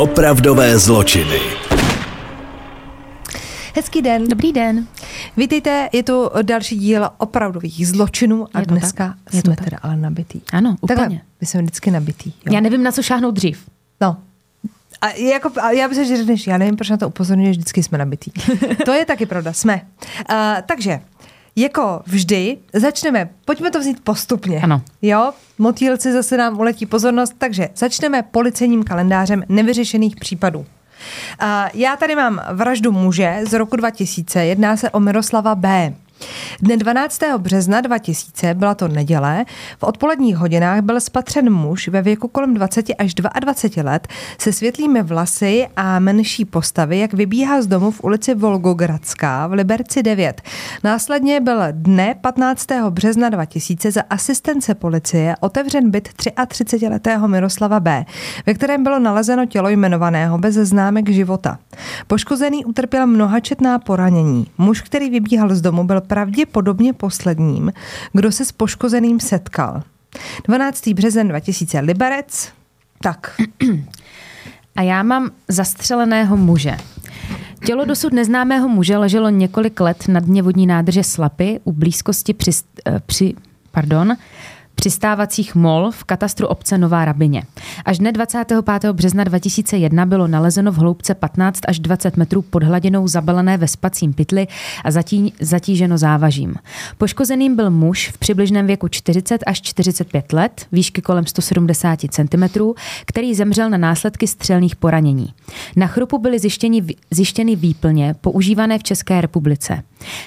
Opravdové zločiny. Hezký den. Dobrý den. Vítejte, je to další díl opravdových zločinů a Je to dneska tak. Je to jsme tak. teda ale nabitý. Ano, Takhle, úplně. my jsme vždycky nabitý. Jo. Já nevím, na co šáhnout dřív. No. A, jako, a já myslím, že řekneš, já nevím, proč na to upozorňuješ, vždycky jsme nabitý. to je taky pravda, jsme. Uh, takže, jako vždy, začneme, pojďme to vzít postupně. Ano. Jo, motýlci zase nám uletí pozornost, takže začneme policejním kalendářem nevyřešených případů. Uh, já tady mám vraždu muže z roku 2000, jedná se o Miroslava B. Dne 12. března 2000, byla to neděle, v odpoledních hodinách byl spatřen muž ve věku kolem 20 až 22 let se světlými vlasy a menší postavy, jak vybíhá z domu v ulici Volgogradská v Liberci 9. Následně byl dne 15. března 2000 za asistence policie otevřen byt 33-letého Miroslava B., ve kterém bylo nalezeno tělo jmenovaného bez známek života. Poškozený utrpěl mnohačetná poranění. Muž, který vybíhal z domu, byl pravděpodobně posledním, kdo se s poškozeným setkal. 12. březen 2000 Liberec. Tak, A já mám zastřeleného muže. Tělo dosud neznámého muže leželo několik let na dně vodní nádrže Slapy u blízkosti při, eh, při, pardon, přistávacích mol v katastru obce Nová Rabině. Až dne 25. března 2001 bylo nalezeno v hloubce 15 až 20 metrů pod hladinou zabalené ve spacím pytli a zatí, zatíženo závažím. Poškozeným byl muž v přibližném věku 40 až 45 let, výšky kolem 170 cm, který zemřel na následky střelných poranění. Na chrupu byly zjištěni, zjištěny výplně používané v České republice.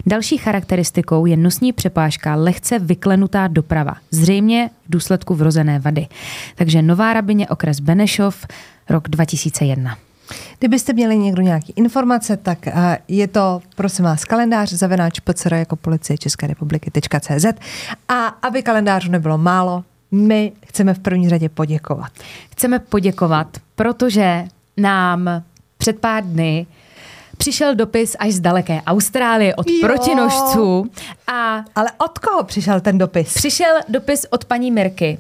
Další charakteristikou je nosní přepážka lehce vyklenutá doprava, zřejmě v důsledku vrozené vady. Takže Nová Rabině, okres Benešov, rok 2001. Kdybyste měli někdo nějaké informace, tak eh, je to, prosím vás, kalendář zavenáč PCR jako policie České republiky.cz a aby kalendářů nebylo málo, my chceme v první řadě poděkovat. Chceme poděkovat, protože nám před pár dny přišel dopis až z daleké Austrálie od Jo. protinožců a Ale od koho přišel ten dopis? přišel dopis od paní Mirky.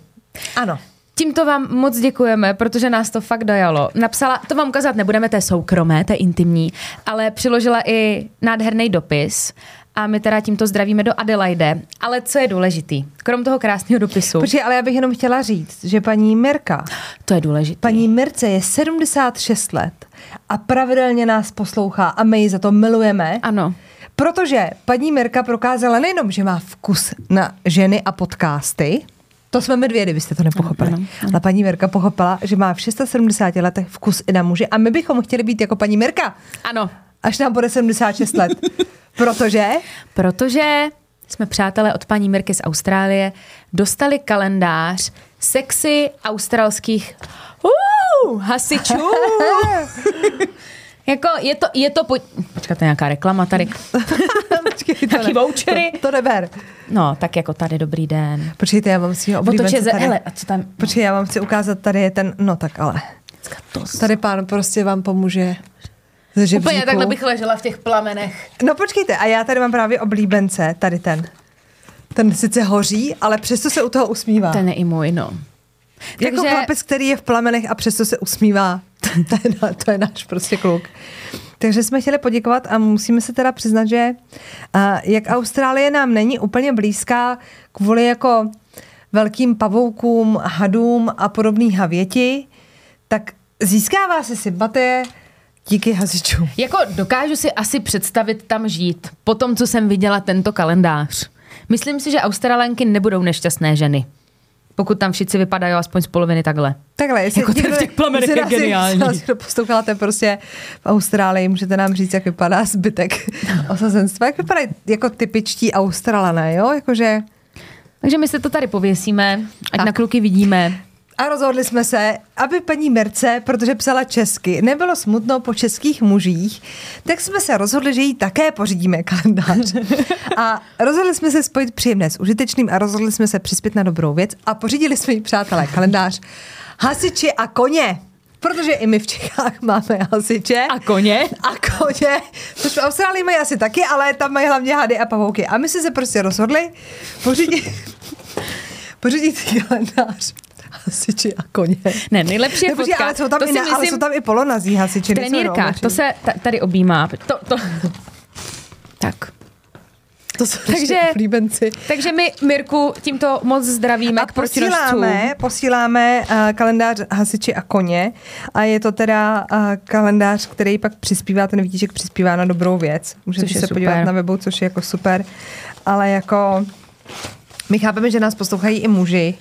Ano. Tímto vám moc děkujeme, protože nás to fakt dojalo. Napsala, to vám ukázat nebudeme, to je soukromé, to je intimní, ale přiložila i nádherný dopis a my teda tímto zdravíme do Adelaide. Ale co je důležitý? Krom toho krásného dopisu, Počkej, ale já bych jenom chtěla říct, že paní Mirka, to je důležitý. paní Mirce je 76 let a pravidelně nás poslouchá a my ji za to milujeme. Ano. Protože paní Mirka prokázala nejenom, že má vkus na ženy a podcasty, to jsme my dvě, kdybyste to nepochopili. Ano, ano, Ale paní Mirka pochopila, že má v 670 letech vkus i na muži a my bychom chtěli být jako paní Mirka, Ano, až nám bude 76 let. Protože protože jsme přátelé od paní Mirky z Austrálie, dostali kalendář sexy australských uh, hasičů. jako je to, je to, po... počkat, to je nějaká reklama tady. Počkej, to Taky ne- vouchery. To, to neber. No, tak jako tady dobrý den. Počkejte, já vám si ho Otoče ze, tady. hele, a co tam? Počkej, já vám chci ukázat, tady je ten, no tak ale. Tady pán prostě vám pomůže ze žebříku. Úplně takhle bych ležela v těch plamenech. No počkejte, a já tady mám právě oblíbence, tady ten. Ten sice hoří, ale přesto se u toho usmívá. Ten je i můj, no. Jako Takže- chlapec, který je v plamenech a přesto se usmívá. to, je, na- to je náš prostě kluk. Takže jsme chtěli poděkovat a musíme se teda přiznat, že uh, jak Austrálie nám není úplně blízká kvůli jako velkým pavoukům, hadům a podobný havěti, tak získává se sympatie díky hasičům. Jako dokážu si asi představit tam žít, po tom, co jsem viděla tento kalendář. Myslím si, že Australanky nebudou nešťastné ženy. Pokud tam všichni vypadají aspoň z poloviny takhle. Takhle, jestli Jako ten v těch plamenech je geniální. jestli někdo posloucháte prostě v Austrálii, můžete nám říct, jak vypadá zbytek osazenstva. Jak vypadají jako typičtí Australané, jo? Jakože... Takže my se to tady pověsíme, ať Tak. na kluky vidíme. A rozhodli jsme se, aby paní Merce, protože psala česky, nebylo smutno po českých mužích, tak jsme se rozhodli, že jí také pořídíme kalendář. A rozhodli jsme se spojit příjemné s užitečným a rozhodli jsme se přispět na dobrou věc a pořídili jsme jí, přátelé, kalendář Hasiči a koně. Protože i my v Čechách máme hasiče. A koně. A koně. Což v Austrálii mají asi taky, ale tam mají hlavně hady a pavouky. A my jsme se prostě rozhodli pořídit, pořídit kalendář hasiči a koně. Ne, nejlepší je Ne, počkej, ale jsou tam, to i, si na, ale jsou tam i polonazí hasiči. v to se ta- tady objímá. To, to. Tak. to jsou takže- oblíbenci. Takže my, Mirku, tímto moc zdravíme A k posíláme, posíláme uh, kalendář hasiči a koně a je to teda uh, kalendář, který pak přispívá, ten výtiček přispívá na dobrou věc. Můžete Což se super. podívat na webu, což je jako super. Ale jako my chápeme, že nás poslouchají i muži.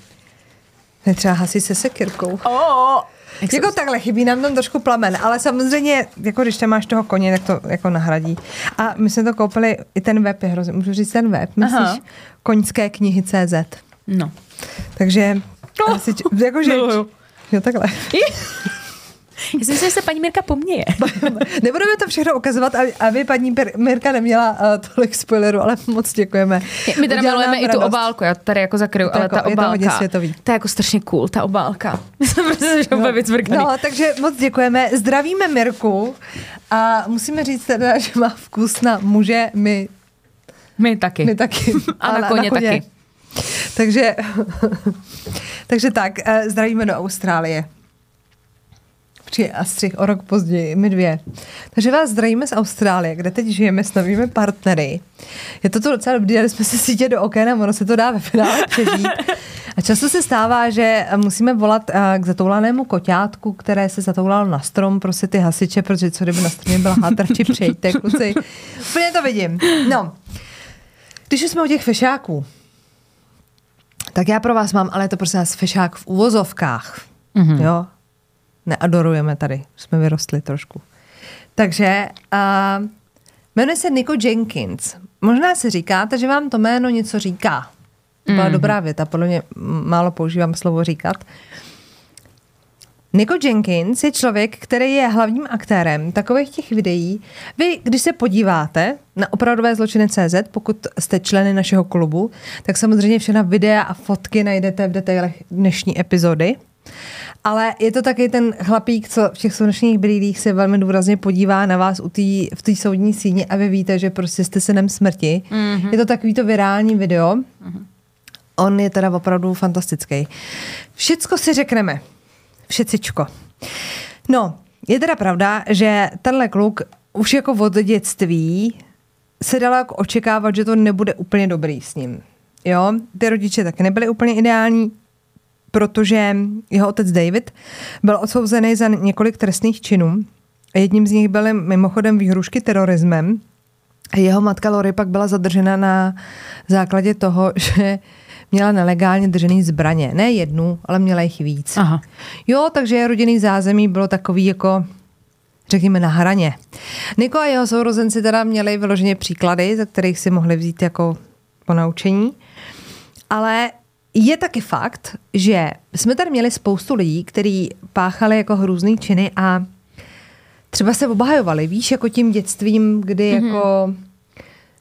Ne třeba hasi se sekirkou. Oh, Jako takhle, chybí nám tam trošku plamen, ale samozřejmě, jako když tam máš toho koně, tak to jako nahradí. A my jsme to koupili, i ten web je hrozně, můžu říct ten web, myslíš? Aha. Koňské knihy CZ. No. Takže, no. asi, jakože, Miluju. jo takhle. Já si myslím, že se paní Mirka poměje. Nebudeme to všechno ukazovat, aby, paní Mirka neměla uh, tolik spoilerů, ale moc děkujeme. My teda Udělala milujeme i tu obálku, já tady jako zakryju, To ale jako- ta je to hodně obálka, světový. to je jako strašně cool, ta obálka. Prostě no, úplně vycvrkaný. No, takže moc děkujeme. Zdravíme Mirku a musíme říct teda, že má vkus na muže, my, My taky. my taky. A na Ale koně taky. Takže, takže tak, eh, zdravíme do Austrálie. Přijde Astřih o rok později, my dvě. Takže vás zdravíme z Austrálie, kde teď žijeme s novými partnery. Je to tu docela dobrý, dali jsme se sítě do oken a ono se to dá ve finále přežít. A často se stává, že musíme volat eh, k zatoulanému koťátku, které se zatoulalo na strom, prostě ty hasiče, protože co kdyby na stromě byla hátrači, přejďte, kluci. Úplně to vidím. No, když jsme u těch fešáků, tak já pro vás mám, ale je to prostě nás fešák v uvozovkách. Mm-hmm. Jo? Neadorujeme tady, jsme vyrostli trošku. Takže uh, jmenuje se Nico Jenkins. Možná si říkáte, že vám to jméno něco říká. To byla mm. dobrá věta, podle mě málo používám slovo říkat. Nico Jenkins je člověk, který je hlavním aktérem takových těch videí. Vy, když se podíváte na opravdové zločiny CZ, pokud jste členy našeho klubu, tak samozřejmě všechna videa a fotky najdete v detailech dnešní epizody. Ale je to taky ten chlapík, co v těch slunečních brýlích se velmi důrazně podívá na vás u tý, v té soudní síni a vy víte, že prostě jste synem smrti. Mm-hmm. Je to takový to virální video. Mm-hmm. On je teda opravdu fantastický. Všecko si řekneme. Všecičko. No, je teda pravda, že tenhle kluk už jako od dětství se dalo jako očekávat, že to nebude úplně dobrý s ním. Jo, ty rodiče taky nebyly úplně ideální, protože jeho otec David byl odsouzený za několik trestných činů. Jedním z nich byly mimochodem výhrušky terorismem. Jeho matka Lori pak byla zadržena na základě toho, že měla nelegálně držený zbraně. Ne jednu, ale měla jich víc. Aha. Jo, takže rodinný zázemí bylo takový jako řekněme na hraně. Niko a jeho sourozenci teda měli vyloženě příklady, ze kterých si mohli vzít jako ponaučení. Ale je taky fakt, že jsme tady měli spoustu lidí, kteří páchali jako hrůzný činy a třeba se obhajovali, víš, jako tím dětstvím, kdy mm-hmm. jako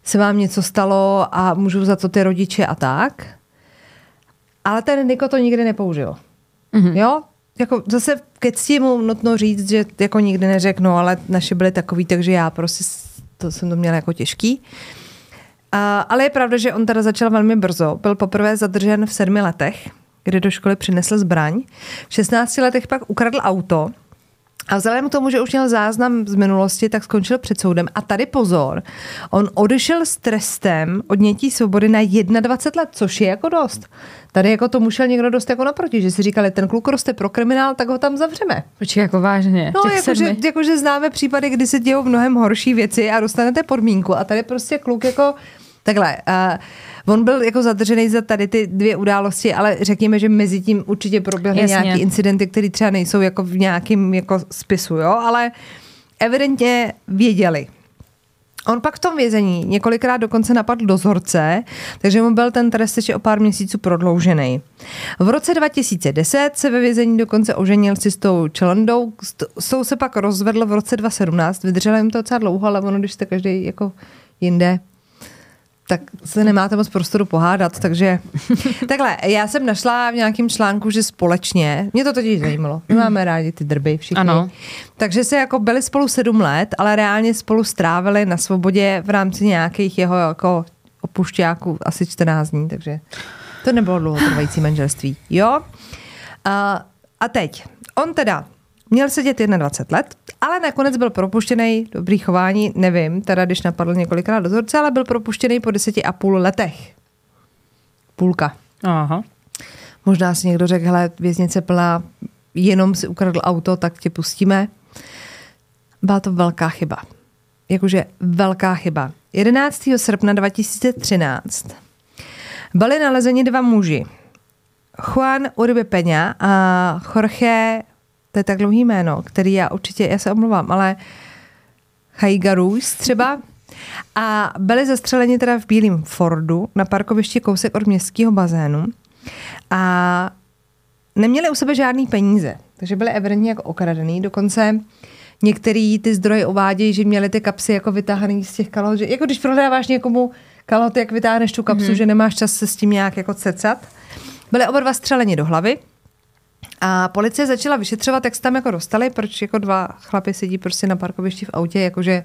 se vám něco stalo a můžou za to ty rodiče a tak. Ale ten Niko to nikdy nepoužil. Mm-hmm. Jo? Jako zase ke cti mu nutno říct, že jako nikdy neřeknu, ale naši byli takový, takže já prostě to jsem to měla jako těžký. A, ale je pravda, že on teda začal velmi brzo. Byl poprvé zadržen v sedmi letech, kdy do školy přinesl zbraň. V 16 letech pak ukradl auto a vzhledem k tomu, že už měl záznam z minulosti, tak skončil před soudem. A tady pozor, on odešel s trestem odnětí svobody na 21 let, což je jako dost. Tady jako to šel někdo dost jako naproti, že si říkali, ten kluk roste pro kriminál, tak ho tam zavřeme. Počkej, jako vážně. No, jakože, jakože známe případy, kdy se dějou mnohem horší věci a dostanete podmínku. A tady prostě kluk jako Takhle, uh, on byl jako zadržený za tady ty dvě události, ale řekněme, že mezi tím určitě proběhly nějaké incidenty, které třeba nejsou jako v nějakém jako spisu, jo, ale evidentně věděli. On pak v tom vězení několikrát dokonce napadl dozorce, takže mu byl ten trest ještě o pár měsíců prodloužený. V roce 2010 se ve vězení dokonce oženil si s tou Čelandou, s tou se pak rozvedl v roce 2017, vydržel jim to docela dlouho, ale ono, když jste každý jako jinde, tak se nemáte moc prostoru pohádat, takže takhle, já jsem našla v nějakém článku, že společně, mě to totiž zajímalo, my máme rádi ty drby všichni, Ano. takže se jako byli spolu sedm let, ale reálně spolu strávili na svobodě v rámci nějakých jeho jako opušťáků asi 14 dní, takže to nebylo dlouhotrvající manželství, jo? A, a teď, on teda měl sedět 21 let, ale nakonec byl propuštěný, dobrý chování, nevím, teda když napadl několikrát dozorce, ale byl propuštěný po deseti a půl letech. Půlka. Aha. Možná si někdo řekl, hele, věznice plná, jenom si ukradl auto, tak tě pustíme. Byla to velká chyba. Jakože velká chyba. 11. srpna 2013 byli nalezeni dva muži. Juan Uribe Peña a Jorge, to je tak dlouhý jméno, který já určitě, já se omluvám, ale Haigarus třeba. A byli zastřeleni teda v bílém Fordu na parkovišti kousek od městského bazénu. A neměli u sebe žádný peníze, takže byli evidentně jako okradený. Dokonce některý ty zdroje uvádějí, že měli ty kapsy jako vytáhaný z těch kalhot, že jako když prodáváš někomu kalhoty, jak vytáhneš tu kapsu, mm-hmm. že nemáš čas se s tím nějak jako cecat. Byli oba dva střeleni do hlavy a policie začala vyšetřovat, jak se tam jako dostali, proč jako dva chlapy sedí prostě na parkovišti v autě, jakože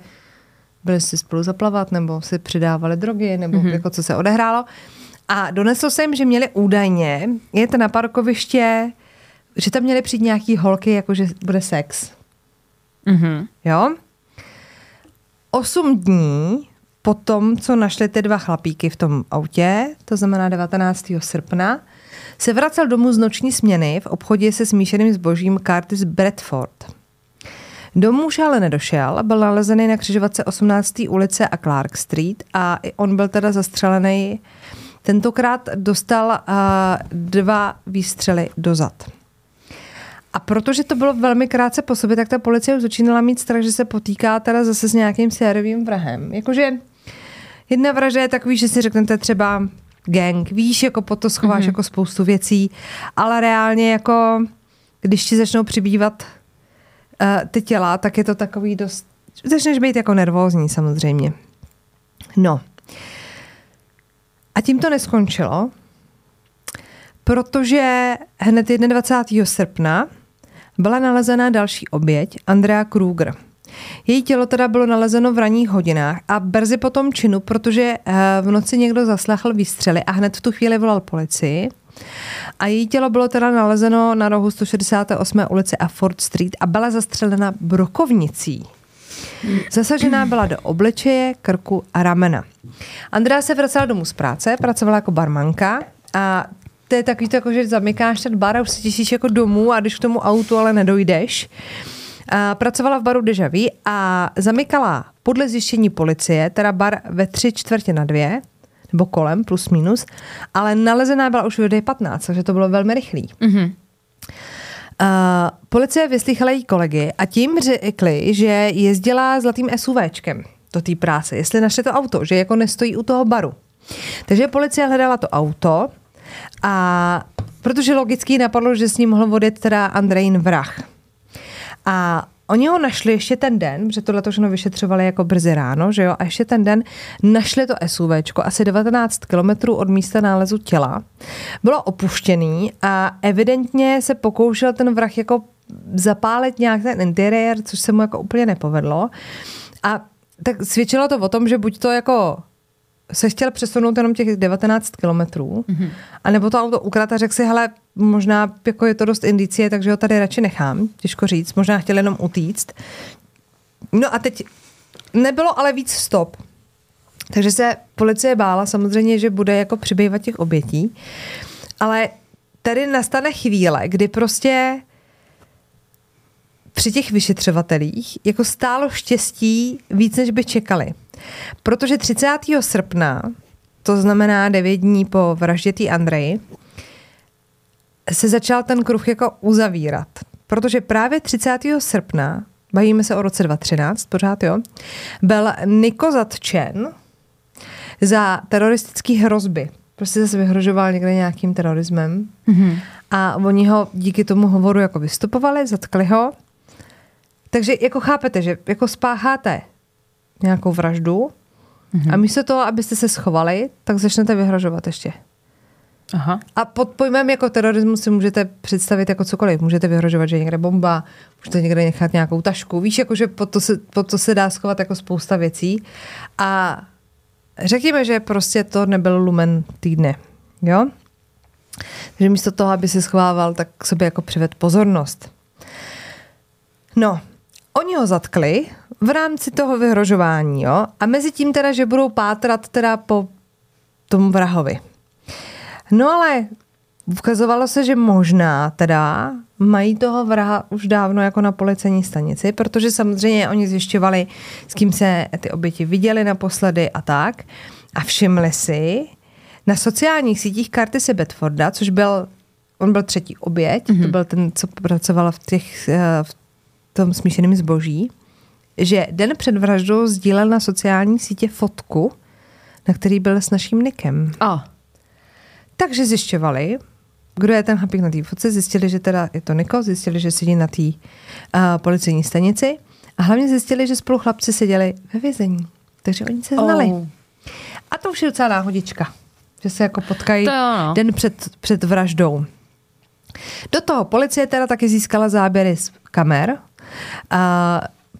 byli si spolu zaplavat, nebo si přidávali drogy, nebo mm-hmm. jako co se odehrálo. A doneslo se jim, že měli údajně jet na parkoviště, že tam měli přijít nějaký holky, jakože bude sex. Mhm. Jo? Osm dní po tom, co našli ty dva chlapíky v tom autě, to znamená 19. srpna, se vracel domů z noční směny v obchodě se smíšeným zbožím Curtis Bradford. Domů už ale nedošel, byl nalezený na křižovatce 18. ulice a Clark Street a i on byl teda zastřelený. Tentokrát dostal uh, dva výstřely do zad. A protože to bylo velmi krátce po sobě, tak ta policie už začínala mít strach, že se potýká teda zase s nějakým sériovým vrahem. Jakože jedna vražda je takový, že si řeknete třeba gang, víš, jako po to schováš mm-hmm. jako spoustu věcí, ale reálně jako když ti začnou přibývat uh, ty těla, tak je to takový dost, začneš být jako nervózní samozřejmě. No. A tím to neskončilo, protože hned 21. srpna byla nalezena další oběť, Andrea Kruger. Její tělo teda bylo nalezeno v ranních hodinách a brzy po tom činu, protože eh, v noci někdo zaslechl výstřely a hned v tu chvíli volal policii. A její tělo bylo teda nalezeno na rohu 168. ulice a Ford Street a byla zastřelena brokovnicí. Zasažená byla do obličeje, krku a ramena. Andrea se vracela domů z práce, pracovala jako barmanka a to je takový to, jako, že zamykáš ten bar a už se těšíš jako domů a když k tomu autu ale nedojdeš. A pracovala v baru Dejaví a zamykala podle zjištění policie, teda bar ve tři čtvrtě na dvě, nebo kolem, plus minus, ale nalezená byla už v 15, takže to bylo velmi rychlý. Mm-hmm. Uh, policie vyslýchala její kolegy a tím řekli, že jezdila zlatým SUVčkem do té práce, jestli našli to auto, že jako nestojí u toho baru. Takže policie hledala to auto a protože logicky napadlo, že s ním mohl vodit teda Andrejn vrah. A Oni ho našli ještě ten den, že tohle to všechno vyšetřovali jako brzy ráno, že jo, a ještě ten den našli to SUVčko asi 19 kilometrů od místa nálezu těla. Bylo opuštěný a evidentně se pokoušel ten vrah jako zapálit nějak ten interiér, což se mu jako úplně nepovedlo. A tak svědčilo to o tom, že buď to jako se chtěl přesunout jenom těch 19 kilometrů, mm-hmm. a nebo to auto ukrat a řekl si, hele, možná jako je to dost indicie, takže ho tady radši nechám, těžko říct, možná chtěl jenom utíct. No a teď nebylo ale víc stop. Takže se policie bála samozřejmě, že bude jako přibývat těch obětí, ale tady nastane chvíle, kdy prostě při těch vyšetřovatelích jako stálo štěstí víc, než by čekali. Protože 30. srpna, to znamená 9 dní po vraždě Andreji, se začal ten kruh jako uzavírat. Protože právě 30. srpna, bavíme se o roce 2013, pořád jo, byl Niko zatčen za teroristické hrozby. Prostě zase vyhrožoval někde nějakým terorismem. Mm-hmm. A oni ho díky tomu hovoru jako vystupovali, zatkli ho. Takže jako chápete, že jako spácháte nějakou vraždu mm-hmm. a místo toho, abyste se schovali, tak začnete vyhrožovat ještě. Aha. A pod pojmem jako terorismus si můžete představit jako cokoliv. Můžete vyhrožovat, že je někde bomba, můžete někde nechat nějakou tašku. Víš, jako, že pod to, se, pod to se dá schovat jako spousta věcí. A řekněme, že prostě to nebyl lumen týdne. Jo? Takže místo toho, aby se schovával, tak k sobě jako přived pozornost. No, oni ho zatkli v rámci toho vyhrožování, jo? A mezi tím teda, že budou pátrat teda po tomu vrahovi. No ale ukazovalo se, že možná teda mají toho vraha už dávno jako na policejní stanici, protože samozřejmě oni zjišťovali, s kým se ty oběti viděli naposledy a tak. A všimli si na sociálních sítích karty se Bedforda, což byl, on byl třetí oběť, mm-hmm. to byl ten, co pracoval v, těch, eh, v tom smíšeném zboží, že den před vraždou sdílel na sociální sítě fotku, na který byl s naším Nikem. Oh. Takže zjišťovali, kdo je ten chlapík na té fotce, zjistili, že teda je to Niko, zjistili, že sedí na té uh, policejní stanici a hlavně zjistili, že spolu chlapci seděli ve vězení. Takže oni se znali. Oh. A to už je docela náhodička, že se jako potkají no. den před, před vraždou. Do toho policie teda taky získala záběry z kamer uh,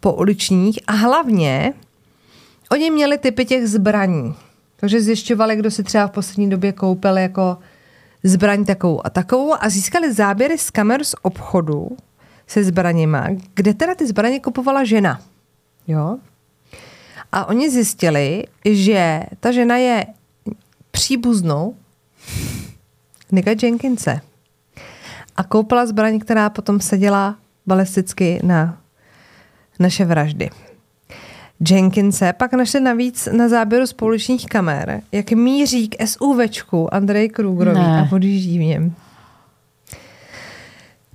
po uličních a hlavně oni měli typy těch zbraní. Takže zjišťovali, kdo si třeba v poslední době koupil jako zbraň takovou a takovou a získali záběry z kamer z obchodu se zbraněma, kde teda ty zbraně kupovala žena. Jo? A oni zjistili, že ta žena je příbuznou Nika Jenkinse. A koupila zbraň, která potom seděla balisticky na naše vraždy. Jenkinse pak našli navíc na záběru společných kamer, jak míří k SUVčku Andrej Krugerovi a odjíždí v něm.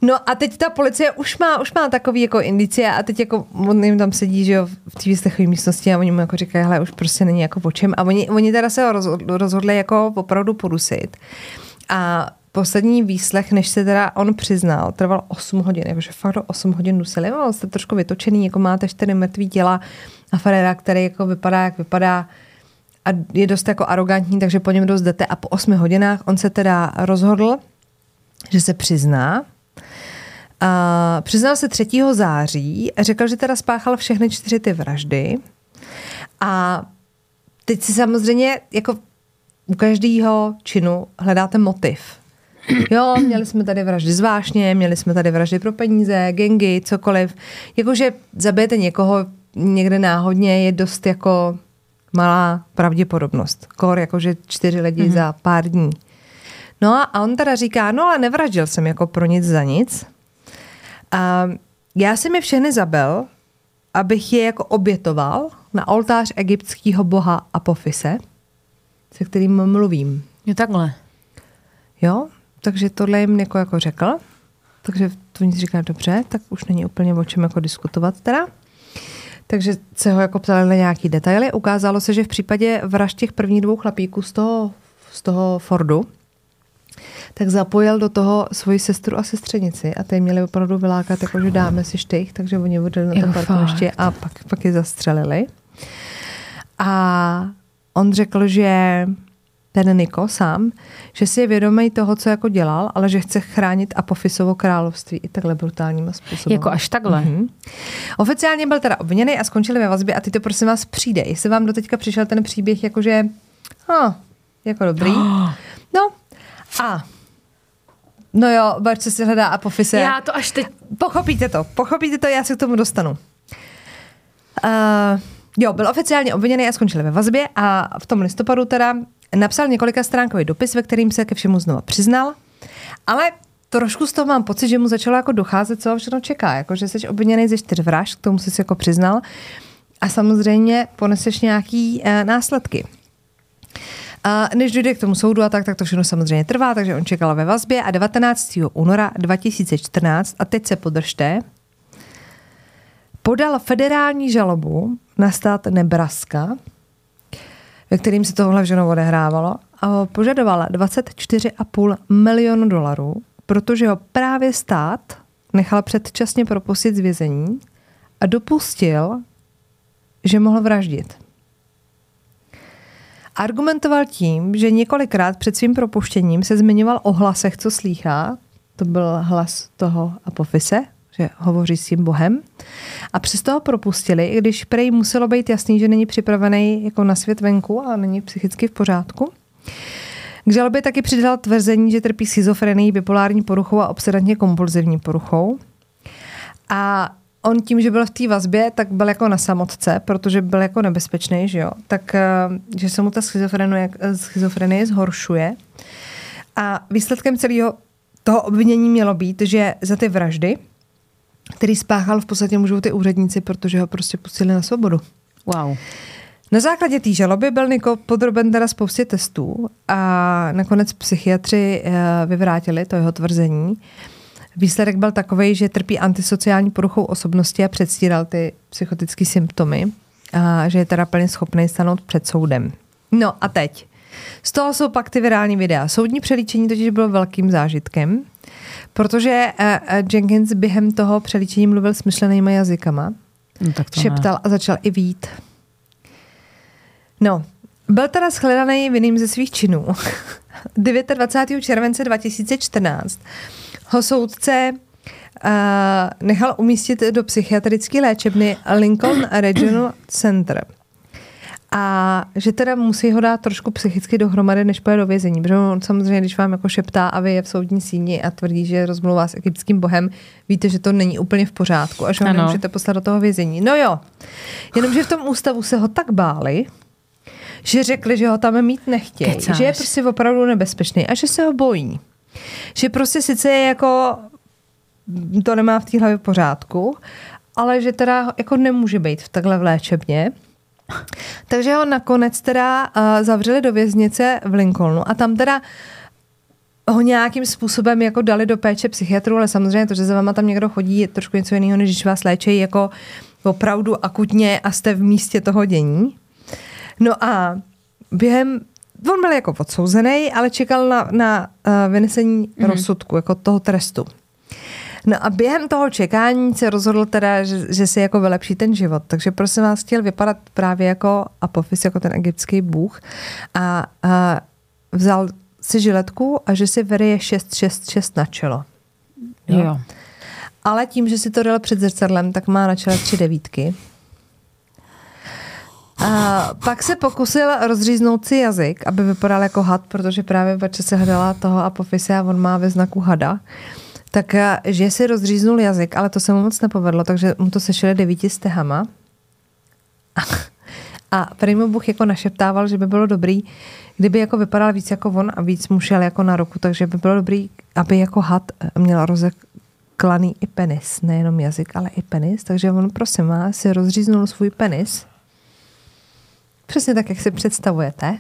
No a teď ta policie už má, už má takový jako indicie a teď jako on jim tam sedí, že jo, v té výslechové místnosti a oni mu jako říkají, hele, už prostě není jako o čem. A oni, oni teda se rozhodli, rozhodli jako opravdu podusit. A poslední výslech, než se teda on přiznal, trval 8 hodin, jakože fakt 8 hodin dusili, no, jste trošku vytočený, jako máte čtyři mrtvý těla a Ferrera, který jako vypadá, jak vypadá a je dost jako arrogantní, takže po něm dost jdete a po 8 hodinách on se teda rozhodl, že se přizná. A přiznal se 3. září řekl, že teda spáchal všechny čtyři ty vraždy a teď si samozřejmě jako u každého činu hledáte motiv. Jo, měli jsme tady vraždy zvláštně, měli jsme tady vraždy pro peníze, gengy, cokoliv. Jakože zabijete někoho někde náhodně je dost jako malá pravděpodobnost. Kor jakože čtyři lidi mm-hmm. za pár dní. No a on teda říká, no ale nevraždil jsem jako pro nic za nic. A já jsem je všechny zabil, abych je jako obětoval na oltář egyptského boha Apofise, se kterým mluvím. Je takhle. Jo, takže tohle jim jako, jako řekl. Takže to nic říká dobře, tak už není úplně o čem jako diskutovat teda. Takže se ho jako ptali na nějaký detaily. Ukázalo se, že v případě vražd těch prvních dvou chlapíků z toho, z toho Fordu, tak zapojil do toho svoji sestru a sestřenici a ty měli opravdu vylákat, jako že dáme si štych, takže oni odjeli na to parkoviště a pak, pak je zastřelili. A on řekl, že ten Niko sám, že si je vědomý toho, co jako dělal, ale že chce chránit Apofisovo království i takhle brutálním způsobem. Jako až takhle. Mm-hmm. Oficiálně byl teda obviněný a skončili ve vazbě a ty to prosím vás přijde. Jestli vám do teďka přišel ten příběh jakože, oh, jako dobrý. No a No jo, Barče si hledá apofise. Já to až teď... Pochopíte to, pochopíte to, já se k tomu dostanu. Uh, jo, byl oficiálně obviněný a skončil ve vazbě a v tom listopadu teda napsal několika stránkový dopis, ve kterým se ke všemu znova přiznal, ale trošku z toho mám pocit, že mu začalo jako docházet, co všechno čeká, jako že jsi obviněný ze čtyř vražd, k tomu jsi jako přiznal a samozřejmě poneseš nějaký uh, následky. A než dojde k tomu soudu a tak, tak to všechno samozřejmě trvá, takže on čekal ve vazbě a 19. února 2014, a teď se podržte, podal federální žalobu na stát Nebraska, ve kterým se tohle všechno odehrávalo a požadovala 24,5 milionu dolarů, protože ho právě stát nechal předčasně propustit z vězení a dopustil, že mohl vraždit. Argumentoval tím, že několikrát před svým propuštěním se zmiňoval o hlasech, co slýchá. To byl hlas toho Apofise, že hovoří s tím Bohem. A přesto ho propustili, i když prej muselo být jasný, že není připravený jako na svět venku a není psychicky v pořádku. K žalobě taky přidal tvrzení, že trpí schizofrenii, bipolární poruchou a obsedantně kompulzivní poruchou. A on tím, že byl v té vazbě, tak byl jako na samotce, protože byl jako nebezpečný, že jo, tak eh, že se mu ta schizofrenie, schizofrenie zhoršuje. A výsledkem celého toho obvinění mělo být, že za ty vraždy, který spáchal v podstatě můžou ty úředníci, protože ho prostě pustili na svobodu. Wow. Na základě té žaloby byl Niko podroben teda spoustě testů a nakonec psychiatři eh, vyvrátili to jeho tvrzení. Výsledek byl takový, že trpí antisociální poruchou osobnosti a předstíral ty psychotické symptomy a že je teda plně schopný stanout před soudem. No a teď. Z toho jsou pak ty virální videa. Soudní přelíčení totiž bylo velkým zážitkem, protože uh, Jenkins během toho přelíčení mluvil smyšlenýma jazykama, No, tak to šeptal a začal i vít. No, byl teda shledaný vinným ze svých činů. 29. července 2014 ho soudce uh, nechal umístit do psychiatrické léčebny Lincoln Regional Center. A že teda musí ho dát trošku psychicky dohromady, než pojede do vězení. Protože on samozřejmě, když vám jako šeptá a vy je v soudní síni a tvrdí, že rozmluvá s egyptským bohem, víte, že to není úplně v pořádku a že ho nemůžete poslat do toho vězení. No jo, jenomže v tom ústavu se ho tak báli, že řekli, že ho tam mít nechtějí, Kecáš. že je prostě opravdu nebezpečný a že se ho bojí. Že prostě sice je jako to nemá v té hlavě v pořádku, ale že teda jako nemůže být v takhle v léčebně. Takže ho nakonec teda uh, zavřeli do věznice v Lincolnu a tam teda ho nějakým způsobem jako dali do péče psychiatrů, ale samozřejmě to, že za váma tam někdo chodí, je trošku něco jiného, než když vás léčejí jako opravdu akutně a jste v místě toho dění. No a během, on byl jako odsouzený, ale čekal na, na uh, vynesení mm-hmm. rozsudku, jako toho trestu. No a během toho čekání se rozhodl teda, že, že si jako vylepší ten život. Takže prosím vás, chtěl vypadat právě jako Apophis, jako ten egyptský bůh. A, a vzal si žiletku a že si verie 666 na čelo. Jo. jo. Ale tím, že si to dal před zrcadlem, tak má na čele tři devítky. A pak se pokusil rozříznout si jazyk, aby vypadal jako had, protože právě bače se hledala toho Apophise a on má ve znaku hada. Tak, a, že si rozříznul jazyk, ale to se mu moc nepovedlo, takže mu to sešili devíti stehama. A, a prý mu Bůh jako našeptával, že by bylo dobrý, kdyby jako vypadal víc jako on a víc mu šel jako na ruku, takže by bylo dobrý, aby jako had měl rozeklaný i penis, nejenom jazyk, ale i penis, takže on prosím vás si rozříznul svůj penis. Přesně tak, jak si představujete.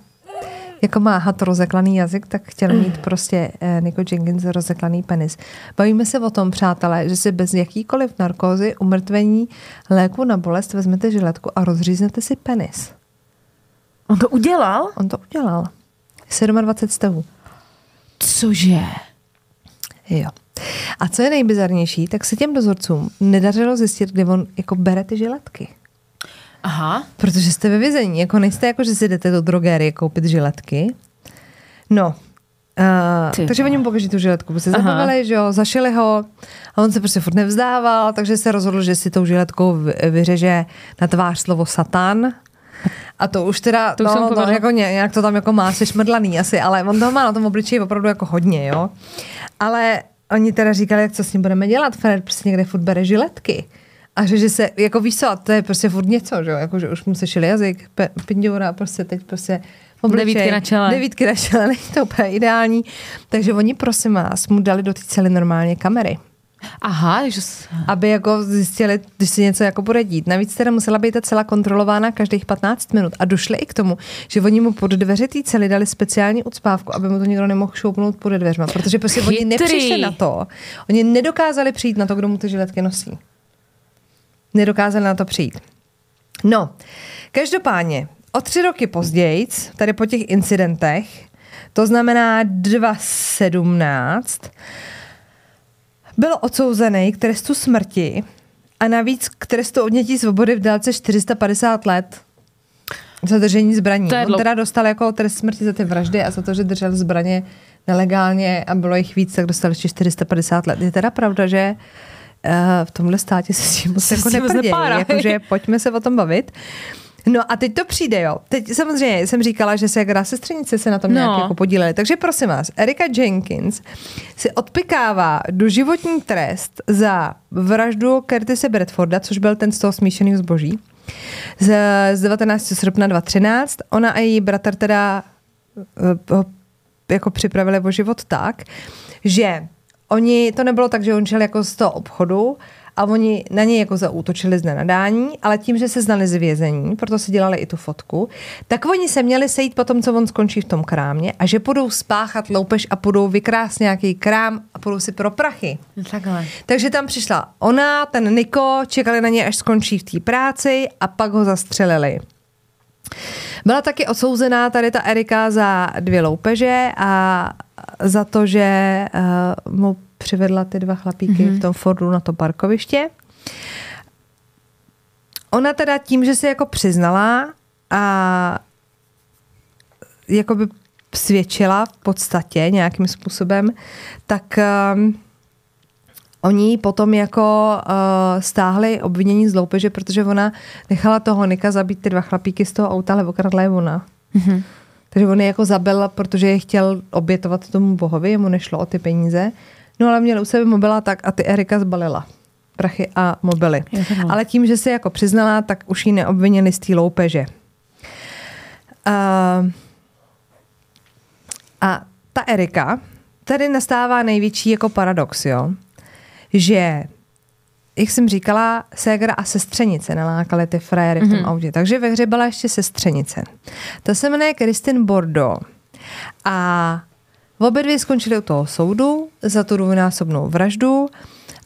Jako má had rozeklaný jazyk, tak chtěl mít prostě eh, Nico Jenkins rozeklaný penis. Bavíme se o tom, přátelé, že si bez jakýkoliv narkózy, umrtvení, léku na bolest vezmete žiletku a rozříznete si penis. On to udělal? On to udělal. 27 stevů. Cože? Jo. A co je nejbizarnější, tak se těm dozorcům nedařilo zjistit, kde on jako bere ty žiletky. Aha. Protože jste ve vězení. Jako nejste jako, že si jdete do drogerie koupit žiletky. No. Ty Uh, takže vole. oni mu pokaží tu žiletku, se Aha. zabavili, že jo, zašili ho a on se prostě furt nevzdával, takže se rozhodl, že si tou žiletkou vy- vyřeže na tvář slovo satan. A to už teda, To už jsem no, to povedla. jako ně- nějak to tam jako má se šmrdlaný asi, ale on toho má na tom obličeji opravdu jako hodně, jo. Ale oni teda říkali, jak co s ním budeme dělat, Fred prostě někde furt bere žiletky. A že, že se, jako víš co, to je prostě furt něco, že jo, jako že už mu sešil jazyk, pe, pindoura, prostě teď prostě obličej, Devítky na čele. Devítky na čele, není to úplně ideální. Takže oni, prosím vás, mu dali do té cely normálně kamery Aha, že... aby jako zjistili, když si něco jako bude dít. Navíc teda musela být ta cela kontrolována každých 15 minut a došli i k tomu, že oni mu pod dveře té cely dali speciální ucpávku, aby mu to někdo nemohl šoupnout pod dveřma, protože prostě oni Chytrý. nepřišli na to, oni nedokázali přijít na to, kdo mu ty žiletky nosí. Nedokázali na to přijít. No, každopádně, o tři roky později, tady po těch incidentech, to znamená 2017, byl odsouzený k trestu smrti a navíc k trestu odnětí svobody v délce 450 let za držení zbraní. To je On teda dostal jako trest smrti za ty vraždy a za to, že držel zbraně nelegálně a bylo jich víc, tak dostal ještě 450 let. Je teda pravda, že v tomhle státě se s tím moc jako neprdějí. Jakože pojďme se o tom bavit. No a teď to přijde, jo. Teď samozřejmě jsem říkala, že se jak sestřenice se na tom no. nějak jako podíleli. Takže prosím vás, Erika Jenkins si odpikává doživotní trest za vraždu Curtise Bradforda, což byl ten z toho smíšeného zboží, z, z 19. srpna 2013. Ona a její bratr teda uh, jako připravili o život tak, že oni, to nebylo tak, že on šel jako z toho obchodu, a oni na něj jako zaútočili z nenadání, ale tím, že se znali z vězení, proto si dělali i tu fotku, tak oni se měli sejít potom, co on skončí v tom krámě a že budou spáchat loupež a budou vykrást nějaký krám a budou si pro prachy. No takhle. Takže tam přišla ona, ten Niko, čekali na něj, až skončí v té práci a pak ho zastřelili. Byla taky odsouzená tady ta Erika za dvě loupeže a za to, že uh, mu přivedla ty dva chlapíky mm-hmm. v tom Fordu na to parkoviště. Ona teda tím, že se jako přiznala a jakoby svědčila v podstatě nějakým způsobem, tak um, oni potom jako uh, stáhli obvinění z loupeže, protože ona nechala toho Nika zabít ty dva chlapíky z toho auta, ale okradla je ona. Mm-hmm. Takže on je jako zabil, protože je chtěl obětovat tomu bohovi, jemu nešlo o ty peníze. No ale měl u sebe mobila tak a ty Erika zbalila prachy a mobily. Ale tím, že se jako přiznala, tak už ji neobvinili z té loupeže. Uh, a ta Erika, tady nastává největší jako paradox, jo? že jak jsem říkala, ségra a sestřenice nalákaly ty frajery v tom mm-hmm. autě. Takže ve hře byla ještě sestřenice. To se jmenuje Kristin Bordeaux. A Obě dvě skončily u toho soudu za tu dvojnásobnou vraždu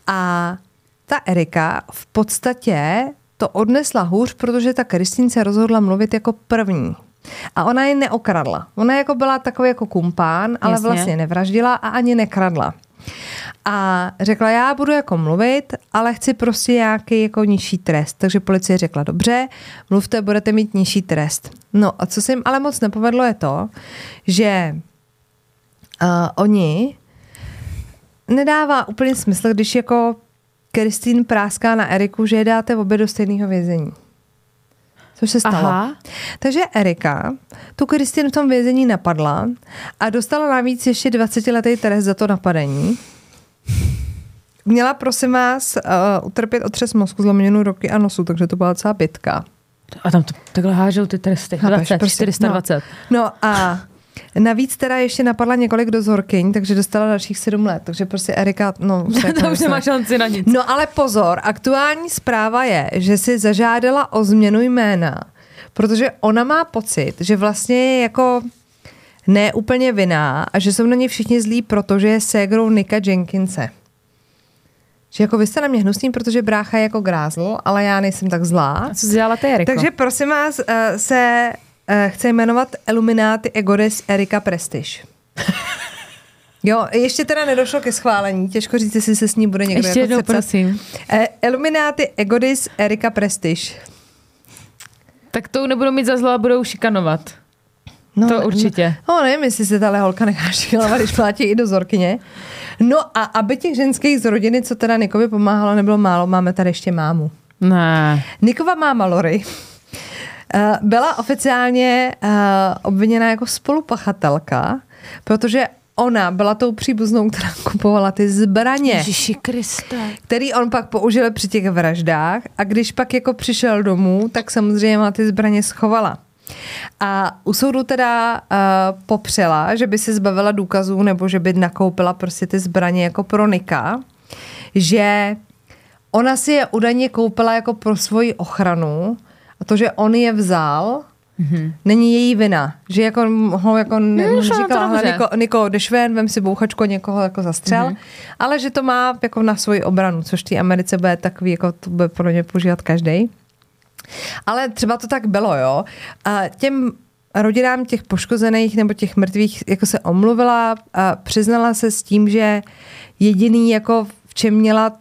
a ta Erika v podstatě to odnesla hůř, protože ta Kristýn se rozhodla mluvit jako první. A ona je neokradla. Ona jako byla takový jako kumpán, ale Jasně. vlastně nevraždila a ani nekradla. A řekla, já budu jako mluvit, ale chci prostě nějaký jako nižší trest. Takže policie řekla, dobře, mluvte, budete mít nižší trest. No a co se jim ale moc nepovedlo je to, že uh, oni nedává úplně smysl, když jako Kristýn práská na Eriku, že je dáte obě do stejného vězení. Což se stalo. Aha. Takže Erika tu Kristýn v tom vězení napadla a dostala navíc ještě 20 letý trest za to napadení. Měla, prosím vás, uh, utrpět otřes mozku, zlomenou roky a nosu, takže to byla celá bitka. A tam to, takhle hážou ty tresty. 20, prostě, 420. No, no a Navíc teda ještě napadla několik dozorkyň, takže dostala dalších sedm let. Takže prostě Erika, no... to už nemá šanci na nic. No ale pozor, aktuální zpráva je, že si zažádala o změnu jména, protože ona má pocit, že vlastně je jako ne úplně vinná a že jsou na ně všichni zlí, protože je ségrou Nika Jenkinse. Že jako vy jste na mě hnusný, protože brácha je jako grázl, ale já nejsem tak zlá. A co dělala ty, Eriko? Takže prosím vás, eh, se uh, chce jmenovat Illuminati Egodes Erika Prestige. Jo, ještě teda nedošlo ke schválení, těžko říct, jestli se s ní bude někdo ještě jako jednou, prosím. Uh, Illuminati Egodis Erika Prestige. Tak to nebudou mít za zlo a budou šikanovat. No, to určitě. No, no nevím, jestli se ta holka nechá šikanovat, když platí i do zorkyně. No a aby těch ženských z rodiny, co teda Nikovi pomáhalo, nebylo málo, máme tady ještě mámu. Ne. Nikova máma Lori Eh, byla oficiálně uh, obviněna jako spolupachatelka, protože ona byla tou příbuznou, která kupovala ty zbraně. Ježiši Kriste. Který on pak použil při těch vraždách a když pak jako přišel domů, tak samozřejmě má ty zbraně schovala. A u soudu teda uh, popřela, že by se zbavila důkazů nebo že by nakoupila prostě ty zbraně jako pro Nika, že ona si je údajně koupila jako pro svoji ochranu, a to, že on je vzal, Mm-hmm. Není její vina, že jako ho jako ne, no, říkala, Niko, Niko, jdeš ven, vem si bouchačko, někoho jako zastřel, mm-hmm. ale že to má jako na svoji obranu, což v té Americe bude takový, jako to bude pro ně používat každý. Ale třeba to tak bylo, jo. A těm rodinám těch poškozených nebo těch mrtvých jako se omluvila a přiznala se s tím, že jediný jako v čem měla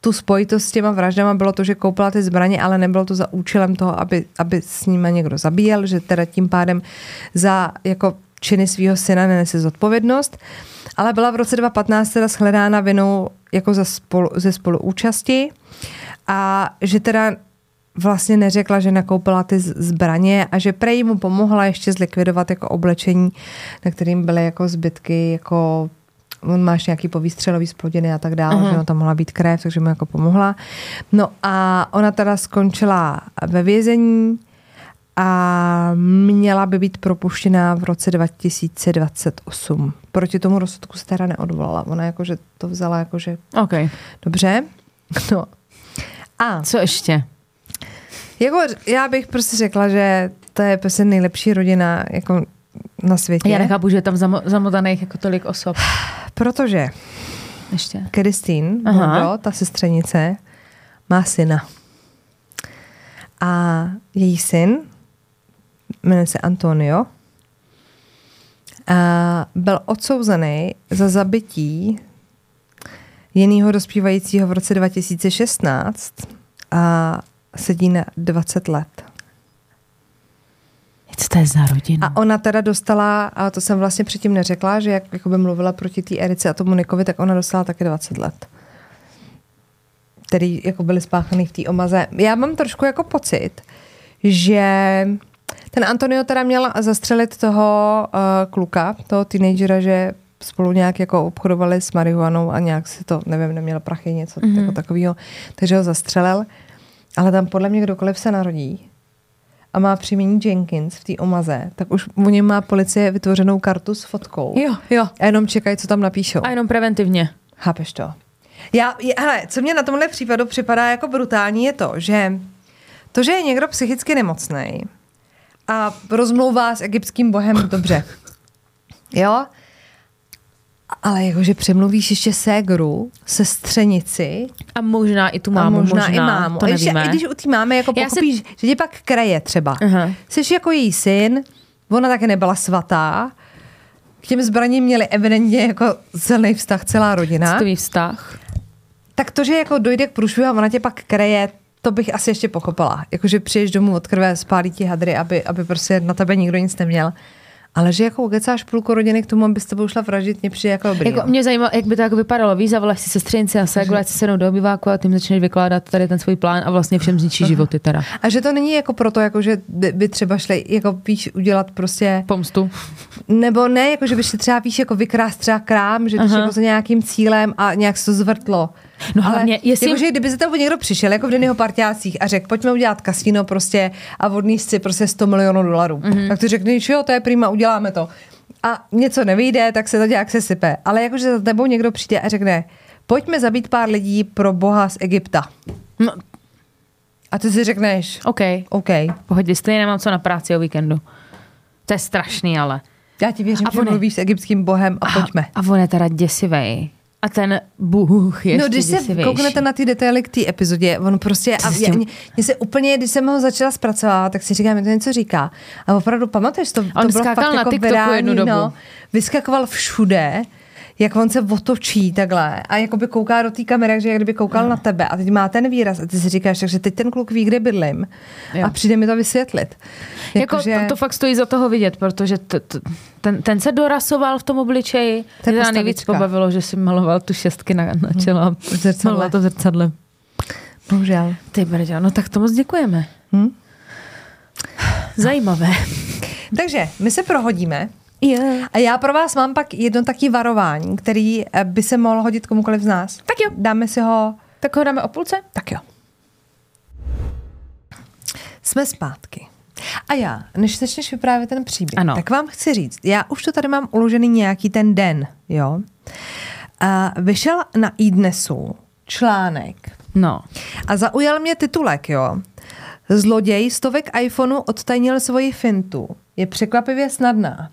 tu spojitost s těma vraždama bylo to, že koupila ty zbraně, ale nebylo to za účelem toho, aby, aby s nimi někdo zabíjel, že teda tím pádem za jako činy svého syna nenese zodpovědnost. Ale byla v roce 2015 teda shledána vinou jako za spolu, ze spoluúčasti a že teda vlastně neřekla, že nakoupila ty zbraně a že prej mu pomohla ještě zlikvidovat jako oblečení, na kterým byly jako zbytky, jako on máš nějaký povýstřelový splodiny a tak dále, uh-huh. že no, tam mohla být krev, takže mu jako pomohla. No a ona teda skončila ve vězení a měla by být propuštěná v roce 2028. Proti tomu rozsudku se teda neodvolala. Ona jakože to vzala jakože OK. dobře. No. A Co ještě? Jako já bych prostě řekla, že to je prostě nejlepší rodina jako na světě. Já nechápu, že je tam zamo- zamotaných jako tolik osob. Protože Ještě. Bordeaux, ta sestřenice, má syna. A její syn, jmenuje se Antonio, a byl odsouzený za zabití jiného dospívajícího v roce 2016 a sedí na 20 let. Co to je za rodina? A ona teda dostala, a to jsem vlastně předtím neřekla, že jak jakoby mluvila proti té Erice a tomu Nikovi, tak ona dostala taky 20 let. Který jako byly spáchaný v té omaze. Já mám trošku jako pocit, že ten Antonio teda měl zastřelit toho uh, kluka, toho teenagera, že spolu nějak jako obchodovali s marihuanou a nějak si to, nevím, neměl prachy, něco mm-hmm. jako takového, takže ho zastřelil. Ale tam podle mě kdokoliv se narodí a má příjmení Jenkins v té omaze, tak už u něm má policie vytvořenou kartu s fotkou. Jo, jo. A jenom čekají, co tam napíšou. A jenom preventivně. Chápeš to? Já, je- hele, co mě na tomhle případu připadá jako brutální, je to, že to, že je někdo psychicky nemocný a rozmlouvá s egyptským bohem dobře, jo, ale jakože přemluvíš ještě ségru, sestřenici A možná i tu mámu, a možná, možná i mámu. to A když, nevíme. I když u té mámy jako pochopíš, že tě pak kraje třeba. Aha. Jsi jako její syn, ona také nebyla svatá, k těm zbraním měli evidentně jako silný vztah celá rodina. Citový vztah. Tak to, že jako dojde k průšvihu a ona tě pak kreje, to bych asi ještě pochopila. Jakože přijdeš domů od krve, spálí ti hadry, aby, aby prostě na tebe nikdo nic neměl. Ale že jako ukecáš půlku rodiny k tomu, aby s tebou šla vraždit, mě přijde jako dobrý. Jako, no. mě zajímalo, jak by to jako vypadalo. Víš, zavoláš si sestřenici a séglu, ať si sednou do obyváku a tím začneš vykládat tady ten svůj plán a vlastně všem zničí životy teda. A že to není jako proto, jako že by, třeba šli, jako víš, udělat prostě Pomstu. Nebo ne, jako že by si třeba víš, jako vykrást třeba krám, že Aha. jako za nějakým cílem a nějak se to zvrtlo. No hlavně, jestli- Jako, že kdyby za tebou někdo přišel, jako v den jeho partiácích a řekl, pojďme udělat kasino prostě a odníst si prostě 100 milionů dolarů. Mhm. Mm-hmm. Tak ty řekneš, jo, to je prima, uděláme to. A něco nevyjde, tak se to nějak se sype. Ale jakože za tebou někdo přijde a řekne, pojďme zabít pár lidí pro boha z Egypta. No, A ty si řekneš, OK. OK, Pohodě, stejně nemám co na práci o víkendu. To je strašný, ale. já ti věřím, A že on mluvíš s egyptským bohem a pojďme. A on je teda děsivej. A ten Bůh ještě No, když se děsivější. kouknete na ty detaily k té epizodě, on prostě, a já, mě, mě se úplně, když jsem ho začala zpracovat, tak si říkám, mi to něco říká. A opravdu pamatuješ to? On to bylo fakt na jako TikToku virální, jednu dobu. No, vyskakoval všude, jak on se otočí takhle a jakoby kouká do té kamery, že jak kdyby koukal na tebe a teď má ten výraz a ty si říkáš, takže teď ten kluk ví, kde bydlím Jo. a přijde mi to vysvětlit. Jako, Jakože- to, to, fakt stojí za toho vidět, protože t, t, ten, ten se dorasoval v tom obličeji. To Mě nejvíc pobavilo, že si maloval tu šestky na, na čelo a zrcadle. maloval to v zrcadle. Bohužel. Ty brďo, no tak to moc děkujeme. Hm? Zajímavé. Takže my se prohodíme Yeah. A já pro vás mám pak jedno takové varování, který eh, by se mohlo hodit komukoliv z nás. Tak jo. Dáme si ho... Tak ho dáme o půlce? Tak jo. Jsme zpátky. A já, než začneš vyprávět ten příběh, Ano. tak vám chci říct, já už to tady mám uložený nějaký ten den, jo. A vyšel na iDnesu článek No. a zaujal mě titulek, jo. Zloděj stovek iPhoneu odtajnil svoji fintu. Je překvapivě snadná.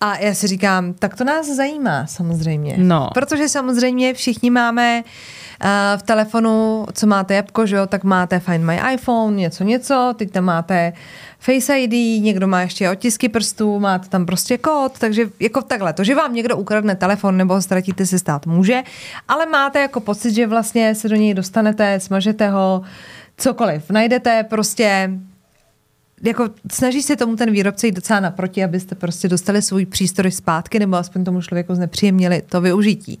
A já si říkám, tak to nás zajímá samozřejmě. No. Protože samozřejmě všichni máme uh, v telefonu, co máte jabko, že jo, tak máte Find My iPhone, něco, něco, teď tam máte Face ID, někdo má ještě otisky prstů, máte tam prostě kód, takže jako takhle, to, že vám někdo ukradne telefon nebo ho ztratíte, se stát může, ale máte jako pocit, že vlastně se do něj dostanete, smažete ho, cokoliv, najdete prostě jako snaží se tomu ten výrobce jít docela naproti, abyste prostě dostali svůj přístroj zpátky nebo aspoň tomu člověku znepříjemnili to využití.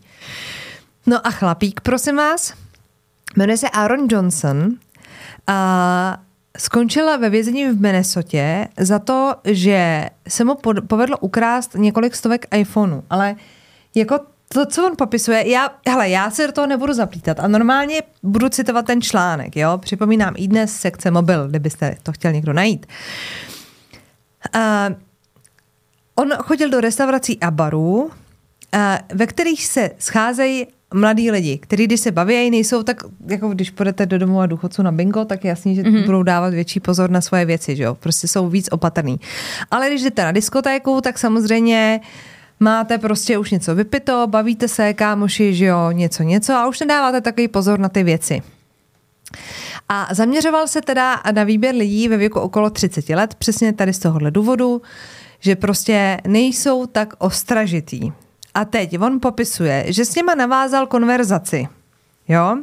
No a chlapík, prosím vás, jmenuje se Aaron Johnson, a skončila ve vězení v Minnesotě za to, že se mu povedlo ukrást několik stovek iPhoneů, ale jako to, co on popisuje, já, hele, já se do toho nebudu zaplítat a normálně budu citovat ten článek, jo, připomínám i dnes sekce mobil, kdybyste to chtěl někdo najít. Uh, on chodil do restaurací a barů, uh, ve kterých se scházejí mladí lidi, kteří když se baví, nejsou tak, jako když půjdete do domu a důchodců na bingo, tak je jasný, že mm-hmm. budou dávat větší pozor na svoje věci, že jo? Prostě jsou víc opatrný. Ale když jdete na diskotéku, tak samozřejmě máte prostě už něco vypito, bavíte se, kámoši, že jo, něco, něco a už nedáváte takový pozor na ty věci. A zaměřoval se teda na výběr lidí ve věku okolo 30 let, přesně tady z tohohle důvodu, že prostě nejsou tak ostražitý. A teď on popisuje, že s něma navázal konverzaci. Jo?